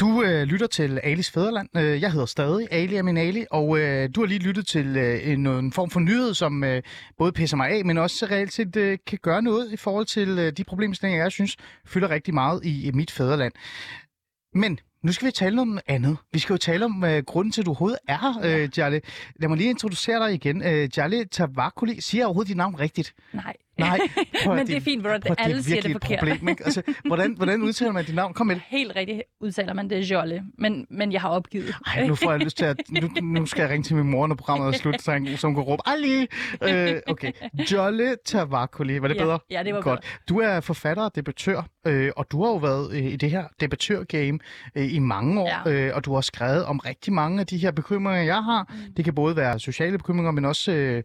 Du øh, lytter til Alis Fæderland. Øh, jeg hedder stadig Ali Amin Ali, og øh, du har lige lyttet til øh, en, en form for nyhed, som øh, både pisser mig af, men også reelt set øh, kan gøre noget i forhold til øh, de problemstillinger, jeg synes fylder rigtig meget i, i mit fædreland. Men nu skal vi tale om noget andet. Vi skal jo tale om øh, grunden til, at du overhovedet er her, øh, Jale. Lad mig lige introducere dig igen. Øh, Jale Tavakoli, siger jeg overhovedet dit navn rigtigt? Nej. Nej. <laughs> Prøv, Men det er fint, hvor prøv, alle siger det virkelig et forkert. Problem, ikke? Altså, hvordan, hvordan udtaler man dit navn? Kom med det. Helt rigtigt udtaler man det Jolle, men, men jeg har opgivet. Ej, nu får jeg lyst til at... <laughs> Nu, nu skal jeg ringe til min mor, når programmet er slut, så han, så hun kan råbe, Ali! Øh, okay. Jolle Tavakoli, var det Ja, bedre? ja, det var Godt. Du er forfatter og debattør, øh, og du har jo været øh, i det her debattør-game øh, i mange år, Ja. øh, og du har skrevet om rigtig mange af de her bekymringer, jeg har. Mm. Det kan både være sociale bekymringer, men også øh,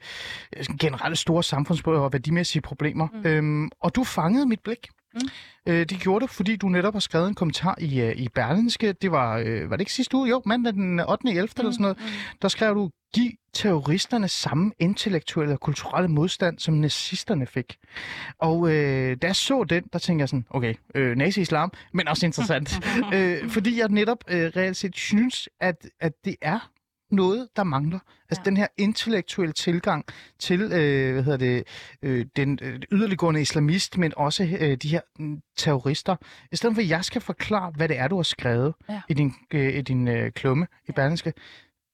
generelle store samfundsproblemer og værdimæssige problemer. Mm. Øhm, og du fangede mit blik. Mm. Øh, det gjorde du, fordi du netop har skrevet en kommentar i, uh, i Berlinske. Det var, øh, var det ikke sidste uge? Jo, mandag den 8. 11. Mm. eller sådan noget. Mm. Der skrev du, giv terroristerne samme intellektuelle og kulturelle modstand, som nazisterne fik. Og øh, da jeg så den, der tænkte jeg sådan, okay, øh, nazi-islam, men også interessant. <laughs> øh, fordi jeg netop øh, reelt set synes, at, at det er noget, der mangler. Altså ja. den her intellektuelle tilgang til, øh, hvad hedder det, øh, den øh, yderliggående islamist, men også øh, de her øh, terrorister. I stedet for, at jeg skal forklare, hvad det er, du har skrevet ja. i din, øh, i din øh, klumme i Berlingske.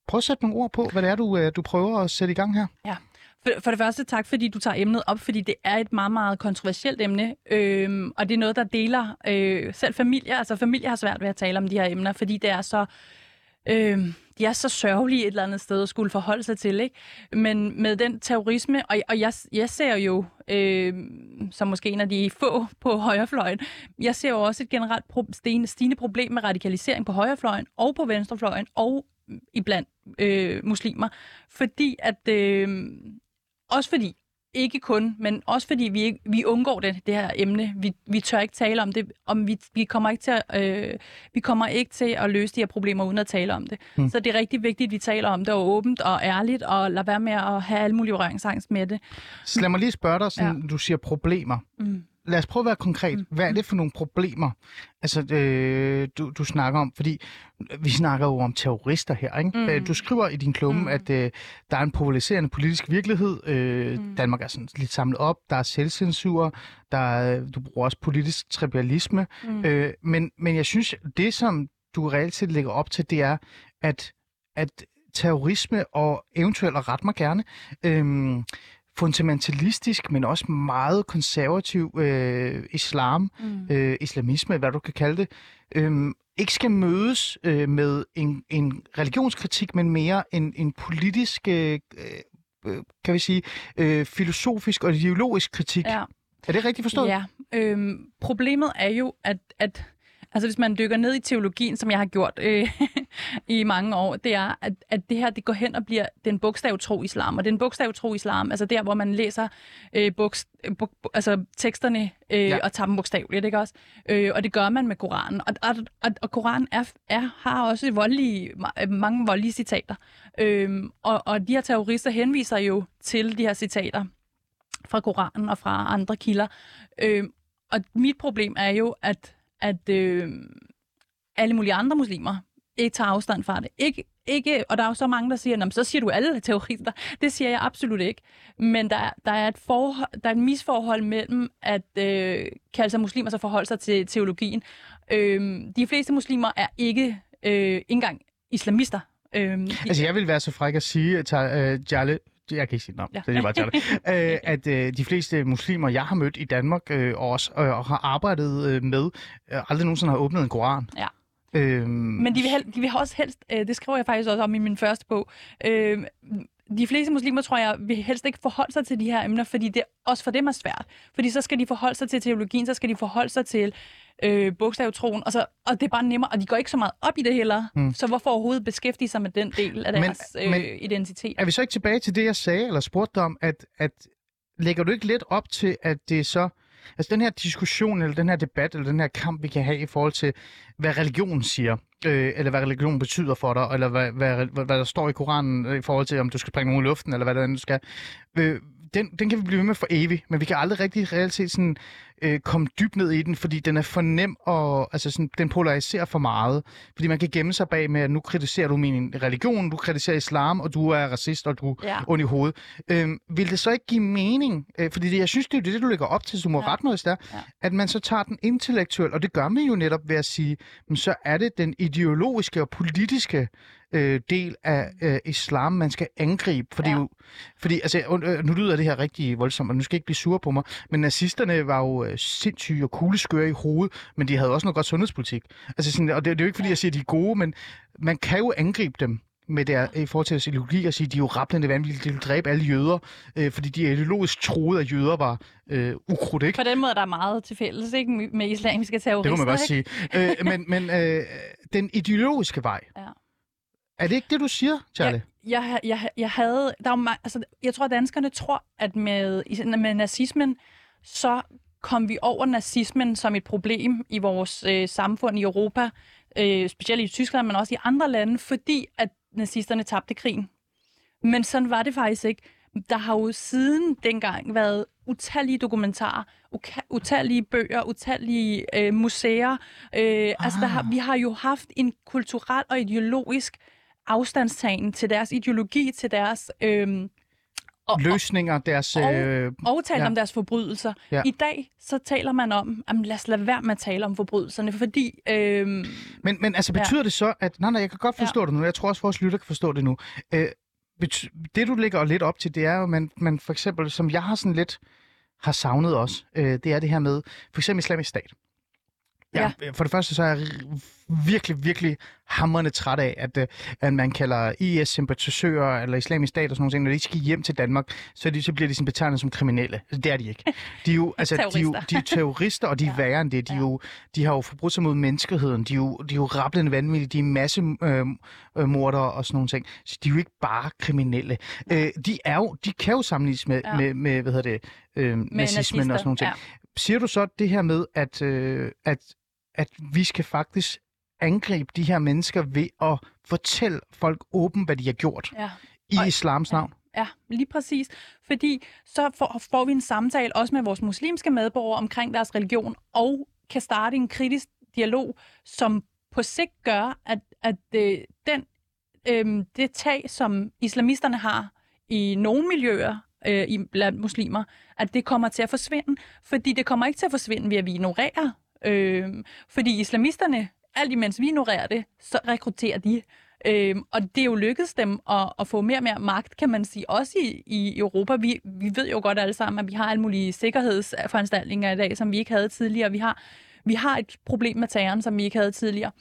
Prøv at sætte nogle ord på, hvad det er, du, øh, du prøver at sætte i gang her. Ja. For, for det første tak, fordi du tager emnet op, fordi det er et meget, meget kontroversielt emne, øhm, og det er noget, der deler øh, selv familier. Altså familier har svært ved at tale om de her emner, fordi det er så... Øh, de er så sørgelige et eller andet sted at skulle forholde sig til, ikke? Men med den terrorisme, og, og jeg, jeg ser jo, øh, som måske en af de få <laughs> på højrefløjen, jeg ser jo også et generelt pro- stigende, stigende problem med radikalisering på højrefløjen og på venstrefløjen og iblandt øh, muslimer, fordi at øh, også fordi ikke kun, men også fordi vi, ikke, vi undgår det, det her emne. Vi, vi tør ikke tale om det, om vi, vi, kommer ikke til at, øh, vi kommer ikke til at løse de her problemer uden at tale om det. Mm. Så det er rigtig vigtigt, at vi taler om det og åbent og ærligt, og lade være med at have alle mulige røringsangst med det. Så lad mig lige spørge dig, sådan, ja. du siger problemer. Mm lad os prøve at være konkret. Mm. Hvad er det for nogle problemer, altså, øh, du, du snakker om? Fordi vi snakker jo om terrorister her. Ikke? Mm. Øh, du skriver i din klumme, mm. at øh, der er en polariserende politisk virkelighed. Øh, mm. Danmark er sådan lidt samlet op. Der er selvcensur. Der er, du bruger også politisk trivialisme. Mm. Øh, men, men jeg synes, det som du reelt set lægger op til, det er, at, at terrorisme og eventuelt, og ret mig gerne, øh, fundamentalistisk, men også meget konservativ øh, islam, mm. øh, islamisme, hvad du kan kalde det, øh, ikke skal mødes øh, med en, en religionskritik, men mere en, en politisk, øh, øh, kan vi sige, øh, filosofisk og ideologisk kritik. Ja. Er det rigtigt forstået? Ja. Øh, problemet er jo, at, at Altså hvis man dykker ned i teologien, som jeg har gjort øh, <laughs> i mange år, det er, at, at det her det går hen og bliver den bogstavtro islam. Og den bogstavtro islam, altså der, hvor man læser øh, bogst, bog, altså teksterne øh, ja. og tager dem bogstaveligt, ikke også? Øh, og det gør man med Koranen. Og, og, og, og Koranen er, er, har også voldelige, mange voldelige citater. Øh, og, og de her terrorister henviser jo til de her citater fra Koranen og fra andre kilder. Øh, og mit problem er jo, at at øh, alle mulige andre muslimer ikke tager afstand fra det. Ikke, ikke, og der er jo så mange, der siger, så siger du alle terrorister. <laughs> Det siger jeg absolut ikke. Men der, der, er, et forhold, der er et misforhold mellem at øh, kalde sig muslimer, så forholde sig til teologien. Øh, de fleste muslimer er ikke øh, engang islamister. Øhm, altså jeg vil være så fræk at sige, at uh, øh, Jale, jeg kan ikke sige navn, ja. det er bare til øh, at øh, de fleste muslimer, jeg har mødt i Danmark øh, og også øh, og har arbejdet øh, med, øh, aldrig nogensinde har åbnet en koran. Ja. Øhm, Men de vil, hel- de vil også helst, øh, det skriver jeg faktisk også om i min første bog, øh, de fleste muslimer, tror jeg, vil helst ikke forholde sig til de her emner, fordi det også for dem er svært. Fordi så skal de forholde sig til teologien, så skal de forholde sig til øh, bogstavtroen, og, så, og det er bare nemmere, og de går ikke så meget op i det heller. Mm. Så hvorfor overhovedet beskæftige sig med den del af deres men, øh, men, identitet? Er vi så ikke tilbage til det, jeg sagde, eller spurgte om, at, at lægger du ikke lidt op til, at det så... Altså den her diskussion, eller den her debat, eller den her kamp, vi kan have i forhold til, hvad religionen siger, øh, eller hvad religion betyder for dig, eller hvad, hvad, hvad, hvad der står i Koranen øh, i forhold til, om du skal springe nogen i luften, eller hvad det er, du skal. Øh, den, den kan vi blive ved med for evigt, men vi kan aldrig rigtig reelt set sådan, øh, komme dybt ned i den, fordi den er for nem, og altså sådan, den polariserer for meget. Fordi man kan gemme sig bag med, at nu kritiserer du min religion, du kritiserer islam, og du er racist, og du ja. er ond i hovedet. Øh, vil det så ikke give mening? Øh, fordi det, jeg synes, det er det, du lægger op til, så du må ja. ret noget der, ja. at man så tager den intellektuelle, og det gør man jo netop ved at sige, men så er det den ideologiske og politiske øh, del af øh, islam, man skal angribe. Fordi, ja. jo, fordi altså, øh, nu lyder det her rigtig voldsomt, og nu skal ikke blive sur på mig, men nazisterne var jo øh, sindssyge og kugleskøre i hovedet, men de havde også noget godt sundhedspolitik. Altså, sådan, og det, det er jo ikke, fordi jeg siger, at de er gode, men man kan jo angribe dem med der, i forhold til ideologi og sige, at de er jo rapplende vanvittige, de vil dræbe alle jøder, øh, fordi de ideologisk troede, at jøder var øh, ukrudt, ikke? På den måde der er meget til fælles, ikke? Med islamiske terrorister, Det må man godt sige. øh, men men øh, den ideologiske vej, ja. Er det ikke det, du siger, Charlie? Jeg, jeg, jeg, jeg havde... Der var, altså, jeg tror, at danskerne tror, at med, med nazismen, så kom vi over nazismen som et problem i vores øh, samfund i Europa, øh, specielt i Tyskland, men også i andre lande, fordi at nazisterne tabte krigen. Men sådan var det faktisk ikke. Der har jo siden dengang været utallige dokumentarer, utallige bøger, utallige øh, museer. Øh, ah. Altså, der har, vi har jo haft en kulturel og ideologisk afstandstagen til deres ideologi, til deres... Øh, og, Løsninger, deres... og, Øh, og tale ja. om deres forbrydelser. Ja. I dag så taler man om, at lad os lade være med at tale om forbrydelserne, fordi... Øh, men, men altså, betyder ja. det så, at... Nej, nej, jeg kan godt forstå ja. det nu. Jeg tror også, vores lytter kan forstå det nu. Øh, det, du lægger lidt op til, det er jo, at man, man for eksempel, som jeg har sådan lidt har savnet også, øh, det er det her med, for eksempel islamisk stat. Ja, ja. For det første så er jeg virkelig, virkelig hammerne træt af, at, øh, at man kalder IS-sympatisører eller islamisk stat og sådan noget, når de skal hjem til Danmark, så, de, så bliver de sådan betegnet som kriminelle. Altså, det er de ikke. De er jo, <laughs> altså, de er jo, de er terrorister, og de er ja. værre end det. De, er jo, de har jo forbrudt sig mod menneskeheden. De er jo, de er jo rablende vanvittige. De er masse øh, øh, og sådan nogle ting. Så de er jo ikke bare kriminelle. Øh, de, er jo, de kan jo sammenlignes med, ja. med, med hvad hedder det, øh, nazismen nazister, og sådan nogle ting. ja. Siger du så det her med, at, øh, at, at vi skal faktisk angribe de her mennesker ved at fortælle folk åbent, hvad de har gjort ja. i Og- islams navn? Ja, lige præcis. Fordi så får, får vi en samtale også med vores muslimske medborgere omkring deres religion, og kan starte en kritisk dialog, som på sigt gør, at, at øh, den, øh, det tag, som islamisterne har i nogle miljøer øh, i, blandt muslimer, at det kommer til at forsvinde. Fordi det kommer ikke til at forsvinde ved, at vi ignorerer. Øh, fordi islamisterne, alt imens vi ignorerer det, så rekrutterer de. Øhm, og det er jo lykkedes dem at, at få mere og mere magt, kan man sige, også i, i Europa. Vi, vi ved jo godt alle sammen, at vi har alle mulige sikkerhedsforanstaltninger i dag, som vi ikke havde tidligere. Vi har, vi har et problem med terroren, som vi ikke havde tidligere.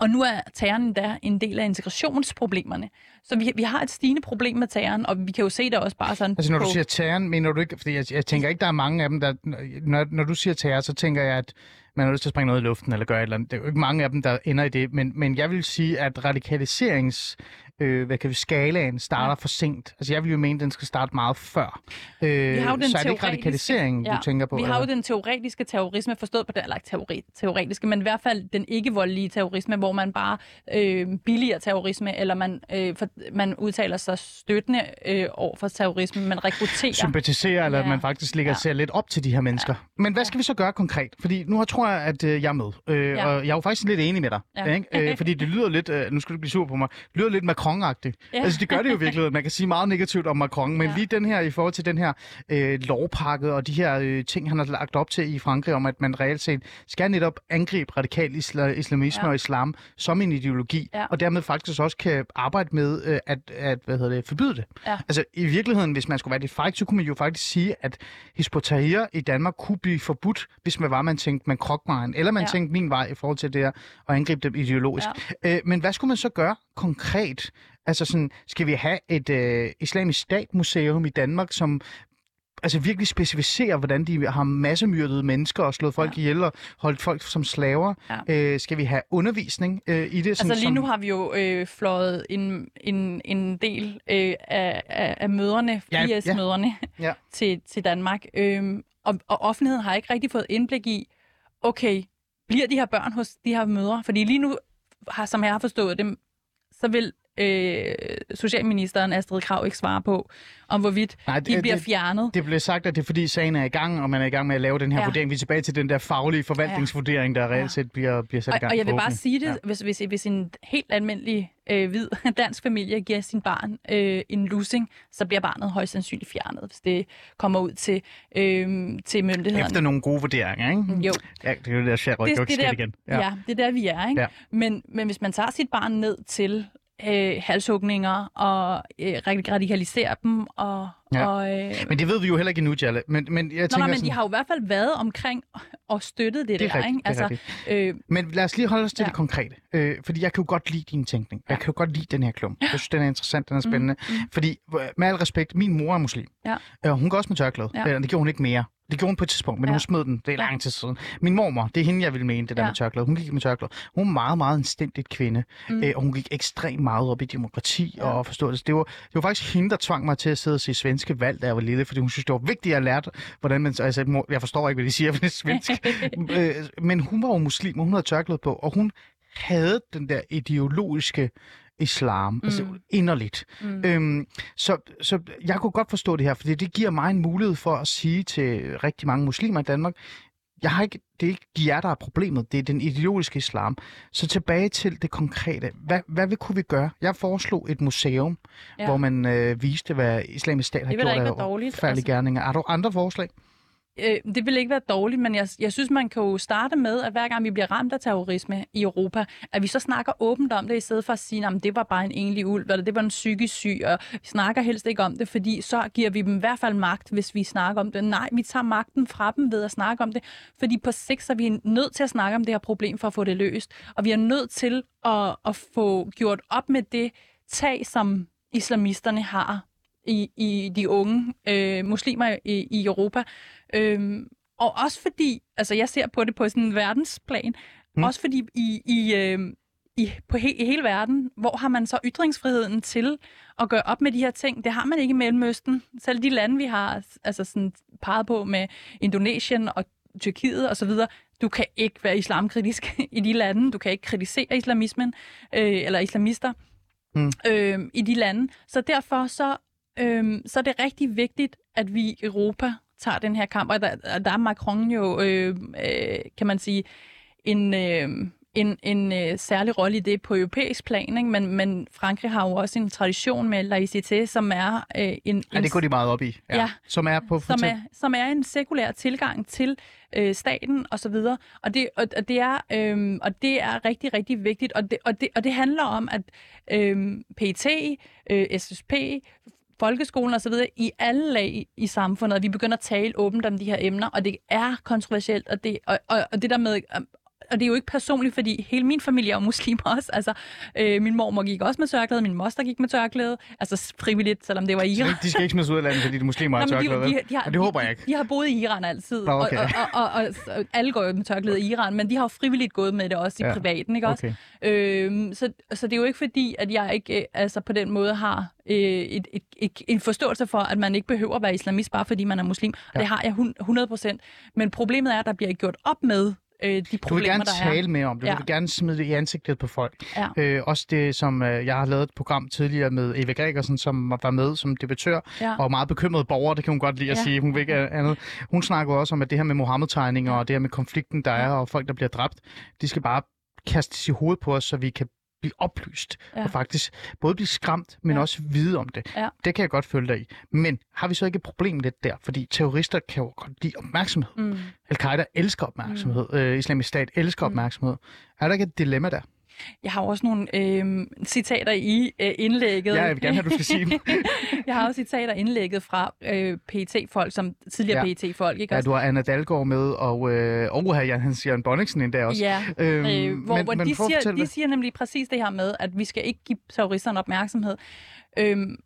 Og nu er terroren endda en del af integrationsproblemerne. Så vi, vi har et stigende problem med terroren, og vi kan jo se det også bare sådan Altså når på... du siger terroren, mener du ikke, fordi jeg, jeg tænker ikke, der er mange af dem, der, når, når du siger terror, så tænker jeg, at man har lyst til at springe noget i luften eller gøre et eller andet. Det er jo ikke mange af dem, der ender i det, men, men jeg vil sige, at radikaliserings øh, hvad kan vi, skalaen starter ja. for sent. Altså jeg vil jo mene, at den skal starte meget før. Øh, Vi har jo den så er det ikke teoretiske- radikalisering, du tænker på? Vi har jo eller? den teoretiske terrorisme, forstået på den, eller ikke teori, teoretiske, men i hvert fald den ikke-voldelige terrorisme, hvor man bare øh, billiger terrorisme, eller man, øh, for, man udtaler sig støttende øh, over for terrorisme, man rekrutterer. sympatiserer, eller at Ja. man faktisk ligger Ja. ser lidt op til de her mennesker. Men hvad skal vi så gøre konkret? Fordi nu tror jeg, at øh, jeg er med. Øh, Ja. Og jeg er jo faktisk lidt enig med dig. Ja. Ikke? Øh, fordi det lyder lidt, øh, nu skal du blive sur på mig, det lyder lidt <laughs> Macron-agtigt. Ja. Altså det gør det jo virkelig. Man kan sige meget negativt om Macron, men Ja. lige den her i forhold til den her øh, lovpakke og de her øh, ting, han har lagt op til i Frankrig, om at man reelt set skal netop angribe radikal isla- islamisme Ja. og islam som en ideologi, Ja. og dermed faktisk også kan arbejde med øh, at, at hvad hedder det, forbyde det. Ja. Altså i virkeligheden, hvis man skulle være det frækt, så kunne man jo faktisk sige, at Hizb i Danmark kunne blive forbudt, hvis man var, man tænkte, man krokmaren, eller man ja. Tænkte min vej i forhold til det her, at angribe dem ideologisk. Ja. Øh, men hvad skulle man så gøre konkret? Altså sådan, skal vi have et øh, islamisk statmuseum i Danmark, som altså virkelig specificerer, hvordan de har massemyrdet mennesker og slået folk ja. ihjel og holdt folk som slaver? Ja. Øh, skal vi have undervisning øh, i det? Sådan, Altså lige som... nu har vi jo øh, fløjet en, en, en del øh, af, af, møderne, Ja, ja. IS-møderne, Ja. <laughs> til, til Danmark. Øhm, og, og offentligheden har ikke rigtig fået indblik i, okay, bliver de her børn hos de her mødre? Fordi lige nu, har, som jeg har forstået det, så vil øh, Socialministeren Astrid Krav ikke svare på, om hvorvidt Nej, det- de bliver det- fjernet. Det blev sagt, at det er fordi sagen er i gang, og man er i gang med at lave den her ja. Vurdering. Vi er tilbage til den der faglige forvaltningsvurdering, der reelt Ja. set bliver, bliver sat i Og, gang. og jeg vil bare sige det, Ja. hvis, hvis, hvis en helt almindelig øh, hvid <laughs> dansk familie giver sin barn øh, en lussing, så bliver barnet højst sandsynligt fjernet, hvis det kommer ud til, øh, til myndighederne. Efter nogle gode vurderinger, ikke? Jo. Ja, det er jo det der ryg, det, det der, igen. ja. ja, det er der, vi er. Ikke? Ja. Men, men hvis man tager sit barn ned til øh, halshugninger og øh, radik- radikaliserer dem, og... Ja. og øh, Men det ved vi jo heller ikke endnu, Jalle. Men, men jeg Nå, tænker nej, men sådan, de har jo i hvert fald været omkring og støttet det, Det er der. rigtigt, ikke? det Altså, øh, Men lad os lige holde os til ja. Det konkrete. Øh, fordi jeg kan jo godt lide din tænkning. Jeg kan jo godt lide den her klum. Jeg synes, den er interessant, den er spændende. Mm, mm. Fordi, med al respekt, min mor er muslim. Ja. Øh, hun går også med tørklæde. Ja. Øh, det gjorde hun ikke mere. Det gjorde hun på et tidspunkt, men ja. Hun smed den. Det er lang tid siden. Min mormor, det er hende, jeg vil mene, det der Ja. med tørklæde. Hun gik med tørklæde. Hun er meget, meget anstændigt kvinde. Mm. Øh, og hun gik ekstremt meget op i demokrati ja. Ja. og forståelse. Det var, det var faktisk hende, der tvang mig til at sidde og se svenske valg, da jeg var lille, fordi hun synes, det var vigtigt at lære, hvordan man... Altså, mor- jeg forstår ikke, hvad de siger, for det er svensk. <laughs> øh, men hun var jo muslim, og hun havde tørklæde på, og hun havde den der ideologiske islam, mm. altså inderligt. Mm. Øhm, så, så jeg kunne godt forstå det her, fordi det giver mig en mulighed for at sige til rigtig mange muslimer i Danmark, jeg har ikke, det er ikke de jer, der er problemet, det er den ideologiske islam. Så tilbage til det konkrete. Hvad, hvad vil kunne vi gøre? Jeg foreslog et museum, ja. Hvor man øh, viste, hvad islamisk stat har gjort af dårligt, altså. gerninger. Er der andre forslag? Øh, det vil ikke være dårligt, men jeg, jeg synes, man kan jo starte med, at hver gang vi bliver ramt af terrorisme i Europa, at vi så snakker åbent om det, i stedet for at sige, at det var bare en enlig ulv, eller det var en psykisk syg, og vi snakker helst ikke om det, fordi så giver vi dem i hvert fald magt, hvis vi snakker om det. Nej, vi tager magten fra dem ved at snakke om det, fordi på sigt så er vi nødt til at snakke om det her problem for at få det løst, og vi er nødt til at, at få gjort op med det tag, som islamisterne har i, i de unge øh, muslimer i, i Europa. Øhm, og også fordi, altså jeg ser på det på sådan en verdensplan, mm. også fordi i, i, øh, i, på he, i hele verden, hvor har man så ytringsfriheden til at gøre op med de her ting? Det har man ikke i Mellemøsten. Selv de lande, vi har altså sådan peget på med Indonesien og Tyrkiet og så videre, du kan ikke være islamkritisk <laughs> i de lande. Du kan ikke kritisere islamismen øh, eller islamister Mm. øh, i de lande. Så derfor så, øh, så er det rigtig vigtigt, at vi i Europa tager den her kamp. Og der, der er Macron jo, øh, øh, kan man sige, en, øh, en, en øh, særlig rolle i det på europæisk plan, ikke? Men, men Frankrig har jo også en tradition med laïcité, som er øh, en... Ja, det går de meget op i. Ja. Som er på... som er, som er en sekulær tilgang til øh, staten og så videre. Og det, og, og det er øh, og det er rigtig rigtig vigtigt og det og det og det handler om at øh, PET, øh, SSP, folkeskolen og så videre i alle lag i samfundet, at vi begynder at tale åbent om de her emner, og det er kontroversielt, og det, og, og, og det der med, og det er jo ikke personligt, fordi hele min familie er jo muslimer også. Altså, øh, min mormor gik også med tørklæde, min moster gik med tørklæde, altså frivilligt, selvom det var i Iran. de skal ikke smides ud af landet, fordi de muslimer har tørklæde. vel? de, de, har, Og det håber jeg de, ikke. De har boet i Iran altid, Nå, okay. og, og, og, og, og alle går jo med tørklæde i Iran, men de har jo frivilligt gået med det også i Ja, privaten, ikke også? Okay. Øhm, så, så det er jo ikke fordi, at jeg ikke øh, altså på den måde har øh, et, et, et, en forståelse for, at man ikke behøver at være islamist, bare fordi man er muslim. Ja. Ja. Det har jeg hun- 100%. Men problemet er, at der bliver ikke gjort op med øh, de Du vil problemer, gerne der tale er. mere om det. Du Ja. vil gerne smide det i ansigtet på folk. Ja. Øh, også det, som øh, jeg har lavet et program tidligere med Eva Gregersen, som var med som debattør, Ja. og meget bekymret borger, det kan hun godt lide at Ja. sige. Hun vil ikke andet. Hun snakker også om, at det her med Mohammed-tegninger og det her med konflikten, der er, og folk, der bliver dræbt, de skal bare kastes i hovedet på os, så vi kan blive oplyst Ja. og faktisk både blive skræmt, men Ja. også vide om det. Ja. Det kan jeg godt følge dig i. Men har vi så ikke et problem lidt der? Fordi terrorister kan jo godt lide opmærksomhed. Mm. Al-Qaida elsker opmærksomhed. Mm. Øh, Islamisk Stat elsker Mm. opmærksomhed. Er der ikke et dilemma der? Jeg har også nogle øh, citater i øh, indlægget. Ja, jeg vil gerne have, du skal sige dem. <laughs> jeg har også citater indlægget fra øh, PET-folk, som tidligere Ja. ja. PET-folk, ikke Ja, du har Anna Dalgaard med, og, øh, og her Jan Hans Jørgen Bonniksen endda også. Ja, Øhm, øh, hvor, men- hvor men de, siger, de siger nemlig præcis det her med, at vi skal ikke give terroristerne opmærksomhed. Øhm,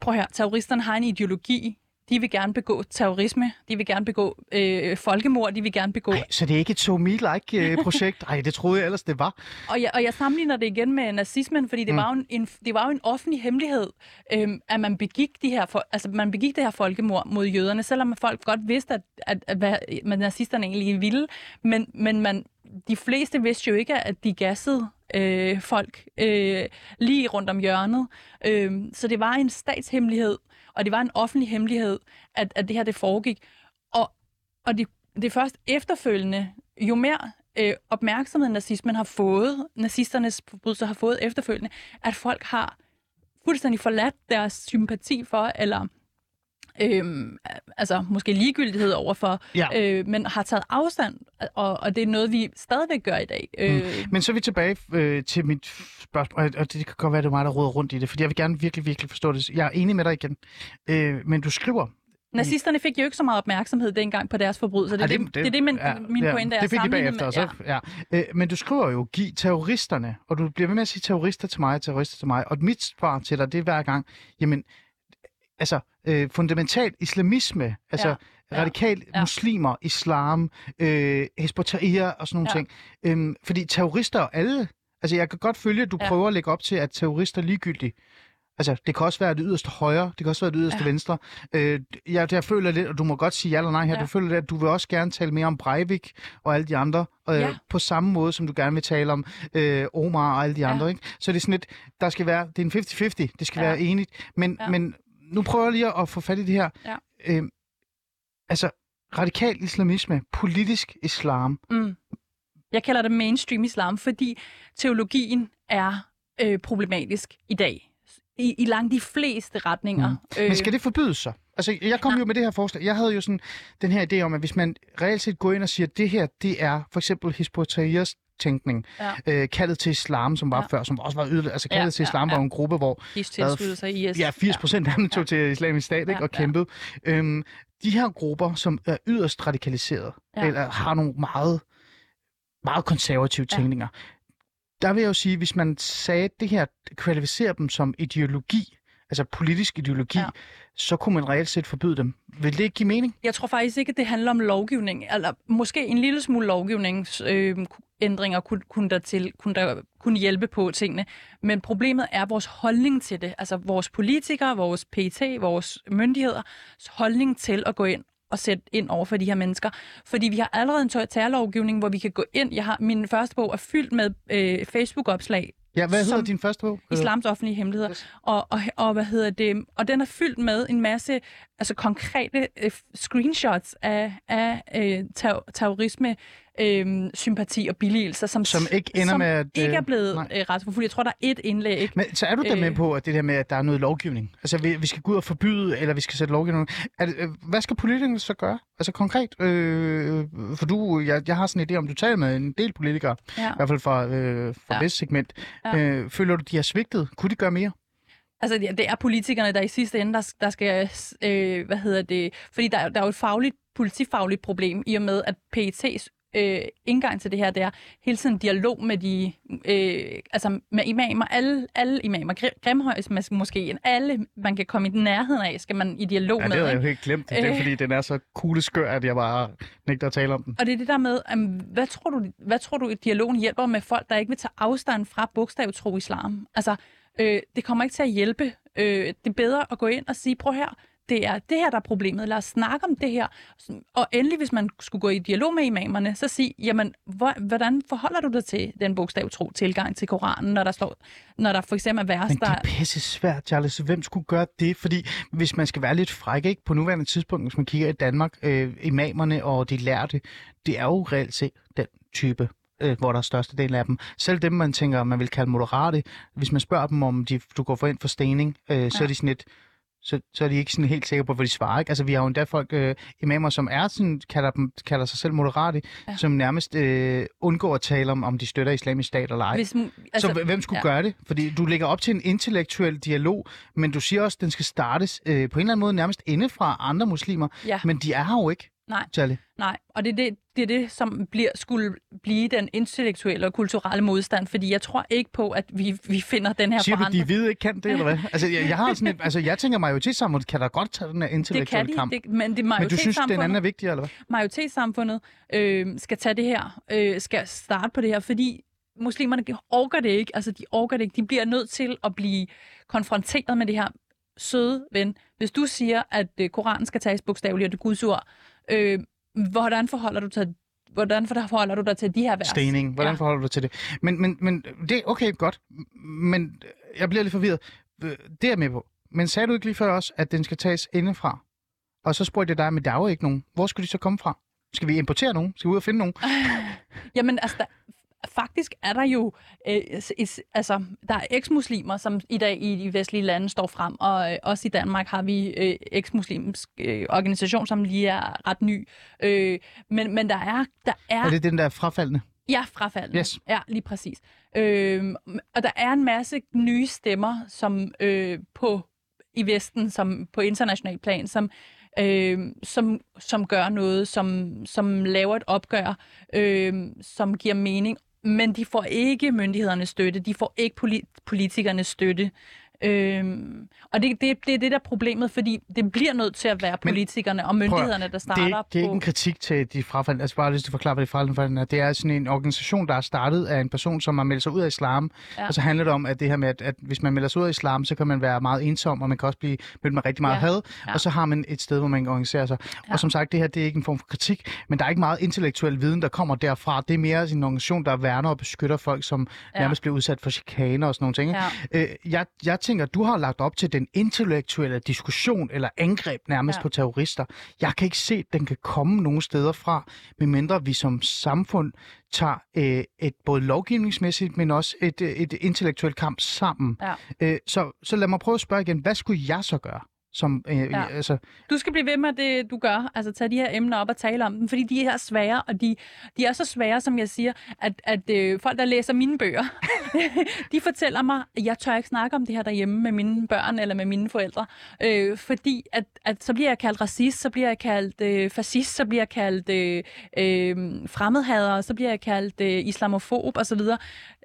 prøv her, terroristerne har en ideologi. De vil gerne begå terrorisme, de vil gerne begå øh, folkemord, de vil gerne begå... Ej, så det er ikke et So Me-like øh, <laughs> projekt? Ej, det troede jeg ellers, det var. Og jeg, og jeg sammenligner det igen med nazismen, fordi det, Mm. var, jo en, en, det var jo en offentlig hemmelighed, øhm, at man begik, de her, altså, man begik det her folkemord mod jøderne, selvom folk godt vidste, at, at, at hvad hvad nazisterne egentlig ville. Men, men man, de fleste vidste jo ikke, at de gassede øh, folk øh, lige rundt om hjørnet. Øh, så det var en statshemmelighed, og det var en offentlig hemmelighed, at, at det her det foregik. Og, og det, det er først efterfølgende, jo mere øh, opmærksomhed nazismen har fået, nazisternes forbrydelser har fået efterfølgende, at folk har fuldstændig forladt deres sympati for, eller øhm, altså måske ligegyldighed overfor, Ja. øh, men har taget afstand, og, og det er noget, vi stadigvæk gør i dag. Øh, Men så er vi tilbage øh, til mit spørgsmål, og- det kan godt være, det er mig, der råder rundt i det, fordi jeg vil gerne virkelig, virkelig forstå det. Jeg er enig med dig igen. Øh, men du skriver... Nazisterne fik jo ikke så meget opmærksomhed dengang på deres forbrydelser. Det, er det, det, det er det, min, ja, min pointe er. Det fik de bagefter, med- så, ja. Ja. Øh, men du skriver jo, giv terroristerne, og du bliver ved med at sige terrorister til mig, terrorister til mig, og mit svar til dig, det er hver gang, jamen, altså, øh, fundamental islamisme, altså, Ja, radikal ja. muslimer, islam, øh, Hezbollah og sådan nogle Ja. ting. Øhm, fordi terrorister og alle, altså jeg kan godt følge, at du Ja. prøver at lægge op til, at terrorister er ligegyldige. Altså, det kan også være det yderste højre, det kan også være det yderste ja. venstre. Øh, jeg, jeg føler lidt, og du må godt sige ja eller nej her, ja. du føler lidt, at du vil også gerne tale mere om Breivik og alle de andre, øh, ja. på samme måde, som du gerne vil tale om øh, Omar og alle de ja. andre, ikke? Så det er sådan lidt, der skal være, det er en 50-50, det skal ja. være enigt, men, ja. men nu prøver jeg lige at få fat i det her. Ja. Øh, altså, radikal islamisme, politisk islam. Mm. Jeg kalder det mainstream islam, fordi teologien er øh, problematisk i dag. I, I langt de fleste retninger. Mm. Øh, Men skal det forbydes så? Altså, jeg kom nej. jo med det her forslag. Jeg havde jo sådan den her idé om, at hvis man reelt set går ind og siger, at det her, det er for eksempel Hizbollah tænkning. Ja. Øh, kaldet til islam, som var ja. før, som også var yderligere. Altså kaldet ja, til islam ja, ja. var en gruppe, hvor... De tilsluttede sig IS. Ja, 80 procent ja. af dem tog ja. til islamisk stat ikke, ja, og kæmpede. Ja. Øhm, de her grupper, som er yderst radikaliseret, ja. eller har nogle meget, meget konservative ja. tænkninger, der vil jeg jo sige, hvis man sagde, det her kvalificerer dem som ideologi, altså politisk ideologi, ja. så kunne man reelt set forbyde dem. Vil det ikke give mening? Jeg tror faktisk ikke, at det handler om lovgivning. Eller måske en lille smule lovgivningsændringer øh, kunne, kunne, der til, kunne, der, kunne hjælpe på tingene. Men problemet er vores holdning til det. Altså vores politikere, vores PT, vores myndigheder holdning til at gå ind at sætte ind over for de her mennesker. Fordi vi har allerede en terrorlovgivning, hvor vi kan gå ind. Jeg har, min første bog er fyldt med øh, Facebook-opslag. Ja, hvad hedder din første bog? Islams offentlige hemmeligheder. Yes. Og, og, og, hvad hedder det? Og den er fyldt med en masse altså konkrete øh, screenshots af, af øh, ter- terrorisme øh, sympati og billigelser, som, som ikke ender som med at... ikke er blevet øh, retsforfulgt. Jeg tror, der er et indlæg. Men så er du der med på, at det der med, at der er noget lovgivning? Altså, vi, vi skal gå ud og forbyde, eller vi skal sætte lovgivning... Er det, øh, hvad skal politikerne så gøre? Altså konkret? Øh, for du, jeg, jeg har sådan en idé om, du taler med en del politikere, ja. i hvert fald fra, øh, fra ja. segment. Ja. Øh, føler du, de har svigtet? Kunne de gøre mere? Altså, det er politikerne, der i sidste ende, der, der skal, øh, hvad hedder det, fordi der, der er jo et fagligt, politifagligt problem, i og med, at PET's øh, indgang til det her, det er hele tiden dialog med de, øh, altså med imamer, alle, alle imamer, Grimhøjs måske, alle man kan komme i den nærheden af, skal man i dialog ja, med. det har jeg jo helt glemt. Det er øh, fordi, den er så kugleskør, at jeg bare nægter at tale om den. Og det er det der med, um, hvad, tror du, hvad tror du, at dialogen hjælper med folk, der ikke vil tage afstand fra bogstavtro islam? Altså, øh, det kommer ikke til at hjælpe. Øh, det er bedre at gå ind og sige, prøv her, det er det her, der er problemet. Lad os snakke om det her. Og endelig, hvis man skulle gå i dialog med imamerne, så sig, jamen, hvordan forholder du dig til den bogstavtro tilgang til Koranen, når der står, når der for eksempel er vers, Men det er pisse svært, Charles. Hvem skulle gøre det? Fordi hvis man skal være lidt fræk, ikke? På nuværende tidspunkt, hvis man kigger i Danmark, øh, imamerne og de lærte, det er jo reelt set den type øh, hvor der er største del af dem. Selv dem, man tænker, man vil kalde moderate, hvis man spørger dem, om de, du går for ind for stening, øh, ja. så er de sådan lidt, så, så er de ikke sådan helt sikre på, hvad de svarer. Ikke? Altså, vi har jo endda folk, øh, imamer, som er sådan, kalder, dem, kalder sig selv moderate, ja. som nærmest øh, undgår at tale om, om de støtter islamisk stat eller ej. Hvis, altså, så hvem skulle ja. gøre det? Fordi du lægger op til en intellektuel dialog, men du siger også, at den skal startes øh, på en eller anden måde nærmest inde fra andre muslimer, ja. men de er her jo ikke. Nej, Charlie. nej. og det er det, det er det, som bliver, skulle blive den intellektuelle og kulturelle modstand, fordi jeg tror ikke på, at vi, vi finder den her Siger forandring. du, de hvide ikke kan det, eller hvad? Altså, jeg, jeg har sådan et, altså, jeg tænker, majoritetssamfundet kan da godt tage den her intellektuelle det kamp. Det, men, det men du synes, den anden er vigtigere, eller hvad? Majoritetssamfundet øh, skal tage det her, øh, skal starte på det her, fordi muslimerne orker det ikke. Altså, de orker det ikke. De bliver nødt til at blive konfronteret med det her søde ven. Hvis du siger, at øh, Koranen skal tages bogstaveligt, og det Guds ord, øh, hvordan forholder du til hvordan forholder du dig til de her vers? Stening. Hvordan ja. forholder du dig til det? Men, men, men det er okay, godt. Men jeg bliver lidt forvirret. Det er jeg med på. Men sagde du ikke lige før også, at den skal tages indefra? Og så spurgte jeg dig, men der er jo ikke nogen. Hvor skulle de så komme fra? Skal vi importere nogen? Skal vi ud og finde nogen? <laughs> Jamen, altså, der, faktisk er der jo øh, et, altså, der er eksmuslimer, som i dag i de vestlige lande står frem, og øh, også i Danmark har vi øh, eksmuslimsk øh, organisation, som lige er ret ny. Øh, men, men der er... Der er, er det den der frafaldende? Ja, frafaldende. Yes. Ja, lige præcis. Øh, og der er en masse nye stemmer, som øh, på i Vesten, som på international plan, som øh, som, som gør noget, som, som laver et opgør, øh, som giver mening, men de får ikke myndighedernes støtte, de får ikke politikernes støtte. Øhm, og det, det, det er det der er problemet, fordi det bliver nødt til at være politikerne og myndighederne, der starter det er, det er ikke på... en kritik til de frafaldne. Altså bare til at forklare, hvad de frafaldne er. Det er sådan en organisation, der er startet af en person, som har meldt sig ud af islam. Ja. Og så handler det om, at det her med, at, at hvis man melder sig ud af islam, så kan man være meget ensom, og man kan også blive mødt med rigtig meget Ja. had. Ja. Og så har man et sted, hvor man kan organisere sig. Ja. Og som sagt, det her det er ikke en form for kritik, men der er ikke meget intellektuel viden, der kommer derfra. Det er mere en organisation, der værner og beskytter folk, som Ja. nærmest bliver udsat for chikaner og sådan nogle ting. ikke? Øh, jeg, jeg tænker, du har lagt op til den intellektuelle diskussion eller angreb nærmest ja. På terrorister. Jeg kan ikke se, at den kan komme nogen steder fra, medmindre vi som samfund tager øh, et både lovgivningsmæssigt, men også et, øh, et intellektuelt kamp sammen. Ja. Øh, så, så lad mig prøve at spørge igen, hvad skulle jeg så gøre? Som, øh, ja. Ja. altså, Du skal blive ved med det, du gør. Altså tage de her emner op og tale om dem, fordi de er svære, og de, de er så svære, som jeg siger, at, at øh, folk, der læser mine bøger, <laughs> de fortæller mig, at jeg tør ikke snakke om det her derhjemme med mine børn eller med mine forældre, øh, fordi at, at så bliver jeg kaldt racist, så bliver jeg kaldt øh, fascist, så bliver jeg kaldt øh, øh, fremmedhader, så bliver jeg kaldt øh, islamofob osv.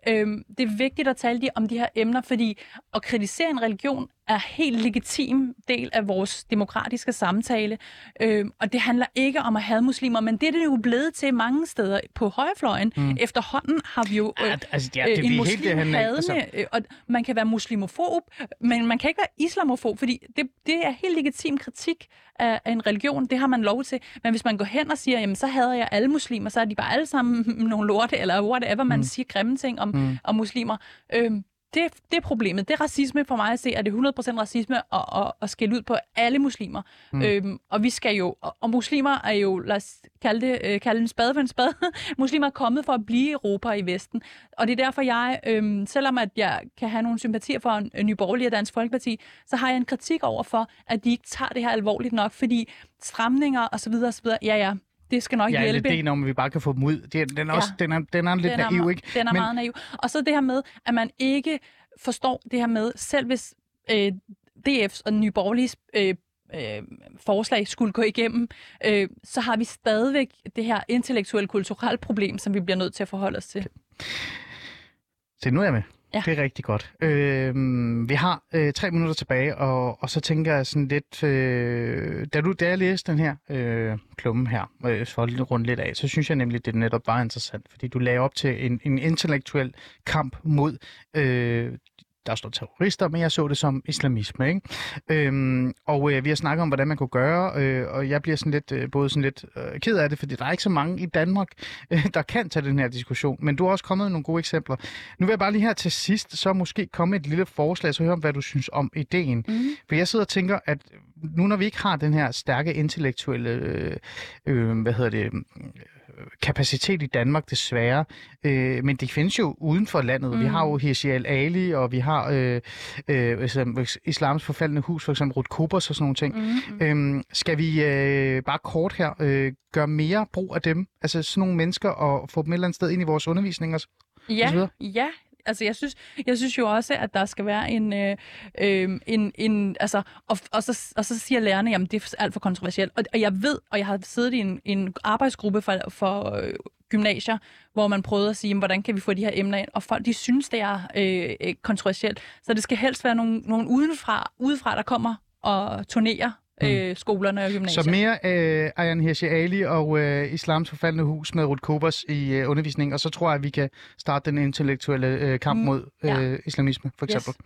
Øhm, det er vigtigt at tale om de her emner, fordi at kritisere en religion er helt legitim del af vores demokratiske samtale. Øhm, og det handler ikke om at have muslimer, men det er det jo blevet til mange steder på højrefløjen. Mm. Efterhånden har vi jo øh, Ja, altså, ja, øh, det- en muslimhadende, altså. øh, og man kan være muslimofob, men man kan ikke være islamofob, fordi det, det er helt legitim kritik af, af en religion. Det har man lov til. Men hvis man går hen og siger, jamen så hader jeg alle muslimer, så er de bare alle sammen <laughs> nogle lorte, eller whatever, man siger grimme ting om, mm. om muslimer. Øhm, det, det er problemet. Det er racisme for mig at se, at det er 100% racisme at, at, at skælde ud på alle muslimer. Mm. Øhm, og vi skal jo, og, og muslimer er jo, lad os kalde, det, øh, kalde en spade for en spade, <laughs> muslimer er kommet for at blive Europa og i Vesten. Og det er derfor, jeg, øhm, selvom at jeg kan have nogle sympatier for en, en Nye Borgerlige og Dansk Folkeparti, så har jeg en kritik over for, at de ikke tager det her alvorligt nok, fordi stramninger osv. osv. Ja, ja, det skal nok ja, hjælpe. lidt det om, at vi bare kan få dem ud. Det, den, er også, Ja. den, er, den er lidt den er, naiv, ikke? Den er Men- meget naiv. Og så det her med, at man ikke forstår det her med, selv hvis øh, DF's og Nye Borgerliges øh, øh, forslag skulle gå igennem, øh, så har vi stadigvæk det her intellektuelle kulturelle problem, som vi bliver nødt til at forholde os til. Se, nu er jeg med. Ja. Det er rigtig godt. Øh, vi har øh, tre minutter tilbage, og, og så tænker jeg sådan lidt... Øh, da, du, da jeg læste den her øh, klumme her, øh, for at runde lidt af, så synes jeg nemlig, det netop var interessant, fordi du lagde op til en, en intellektuel kamp mod... Øh, der står terrorister, men jeg så det som islamisme. Ikke? Øhm, og øh, vi har snakket om, hvordan man kunne gøre, øh, og jeg bliver sådan lidt, øh, både sådan lidt øh, ked af det, fordi der er ikke så mange i Danmark, øh, der kan tage den her diskussion. Men du har også kommet med nogle gode eksempler. Nu vil jeg bare lige her til sidst, så måske komme et lille forslag, så høre om, hvad du synes om ideen. Mm. For jeg sidder og tænker, at nu når vi ikke har den her stærke intellektuelle, øh, øh, hvad hedder det, kapacitet i Danmark desværre, øh, men det findes jo uden for landet. Mm. Vi har jo Hirsi al-Ali, og vi har øh, øh, Islams forfaldende hus, for eksempel Ruth Kobers og sådan nogle ting. Mm. Øhm, skal vi øh, bare kort her øh, gøre mere brug af dem, altså sådan nogle mennesker, og få dem et eller andet sted ind i vores undervisning? Og, og så Ja, ja. Altså, jeg synes, jeg synes jo også, at der skal være en... Øh, øhm, en, en altså, og, og, så, og så siger lærerne, jamen, det er alt for kontroversielt. Og, og jeg ved, og jeg har siddet i en, en arbejdsgruppe for, for øh, gymnasier, hvor man prøvede at sige, jamen, hvordan kan vi få de her emner ind? Og folk, de synes, det er øh, kontroversielt. Så det skal helst være nogen, nogen udenfra, udefra, der kommer og turnerer øh, skolerne og gymnasier. Så mere øh, Ayan Hirsi Ali og øh, Islams forfaldende hus med Ruth Kobers i øh, undervisning, og så tror jeg, at vi kan starte den intellektuelle øh, kamp Mm, mod øh, ja. islamisme, for Yes. eksempel.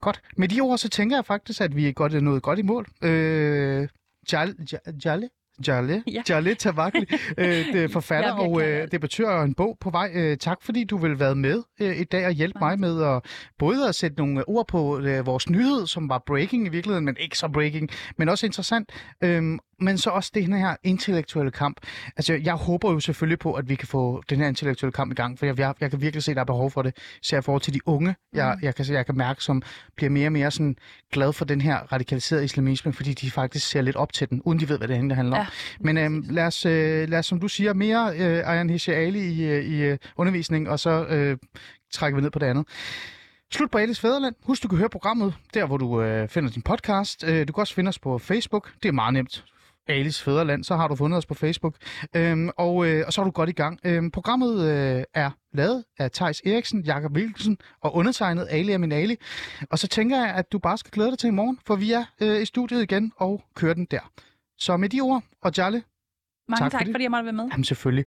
Godt. Med de ord, så tænker jeg faktisk, at vi er godt, nået godt i mål. Øh, Jal, Ja- Jalle? Jalle, Ja. Jalle Tavakli, øh, <laughs> det er forfatter og øh, debattør og en bog på vej. Øh, tak fordi du vil være med øh, i dag og hjælpe mig med at både at sætte nogle ord på øh, vores nyhed, som var breaking i virkeligheden, men ikke så breaking, men også interessant. Øhm, men så også den her intellektuelle kamp. Altså, jeg håber jo selvfølgelig på, at vi kan få den her intellektuelle kamp i gang, for jeg, jeg, jeg kan virkelig se, at der er behov for det, især i forhold til de unge. Jeg, Mm. jeg, kan, jeg kan mærke, som bliver mere og mere sådan glad for den her radikaliserede islamisme, fordi de faktisk ser lidt op til den, uden de ved, hvad det, er, det handler om. Ja, Men øhm, lad, os, øh, lad os, som du siger, mere øh, Ayan Hirsi Ali i, øh, i øh, undervisning, og så øh, trækker vi ned på det andet. Slut på Alice Fæderland. Husk, du kan høre programmet der, hvor du øh, finder din podcast. Øh, du kan også finde os på Facebook. Det er meget nemt. Alice Fæderland, så har du fundet os på Facebook. Øhm, og, øh, og så er du godt i gang. Øhm, programmet øh, er lavet af Tejs Eriksen, Jakob Wilkelsen og undertegnet Ali Aminali. Og så tænker jeg, at du bare skal glæde dig til i morgen, for vi er øh, i studiet igen og kører den der. Så med de ord, og Jarle, Mange Tak tak, fordi- fordi jeg måtte være med. jamen selvfølgelig.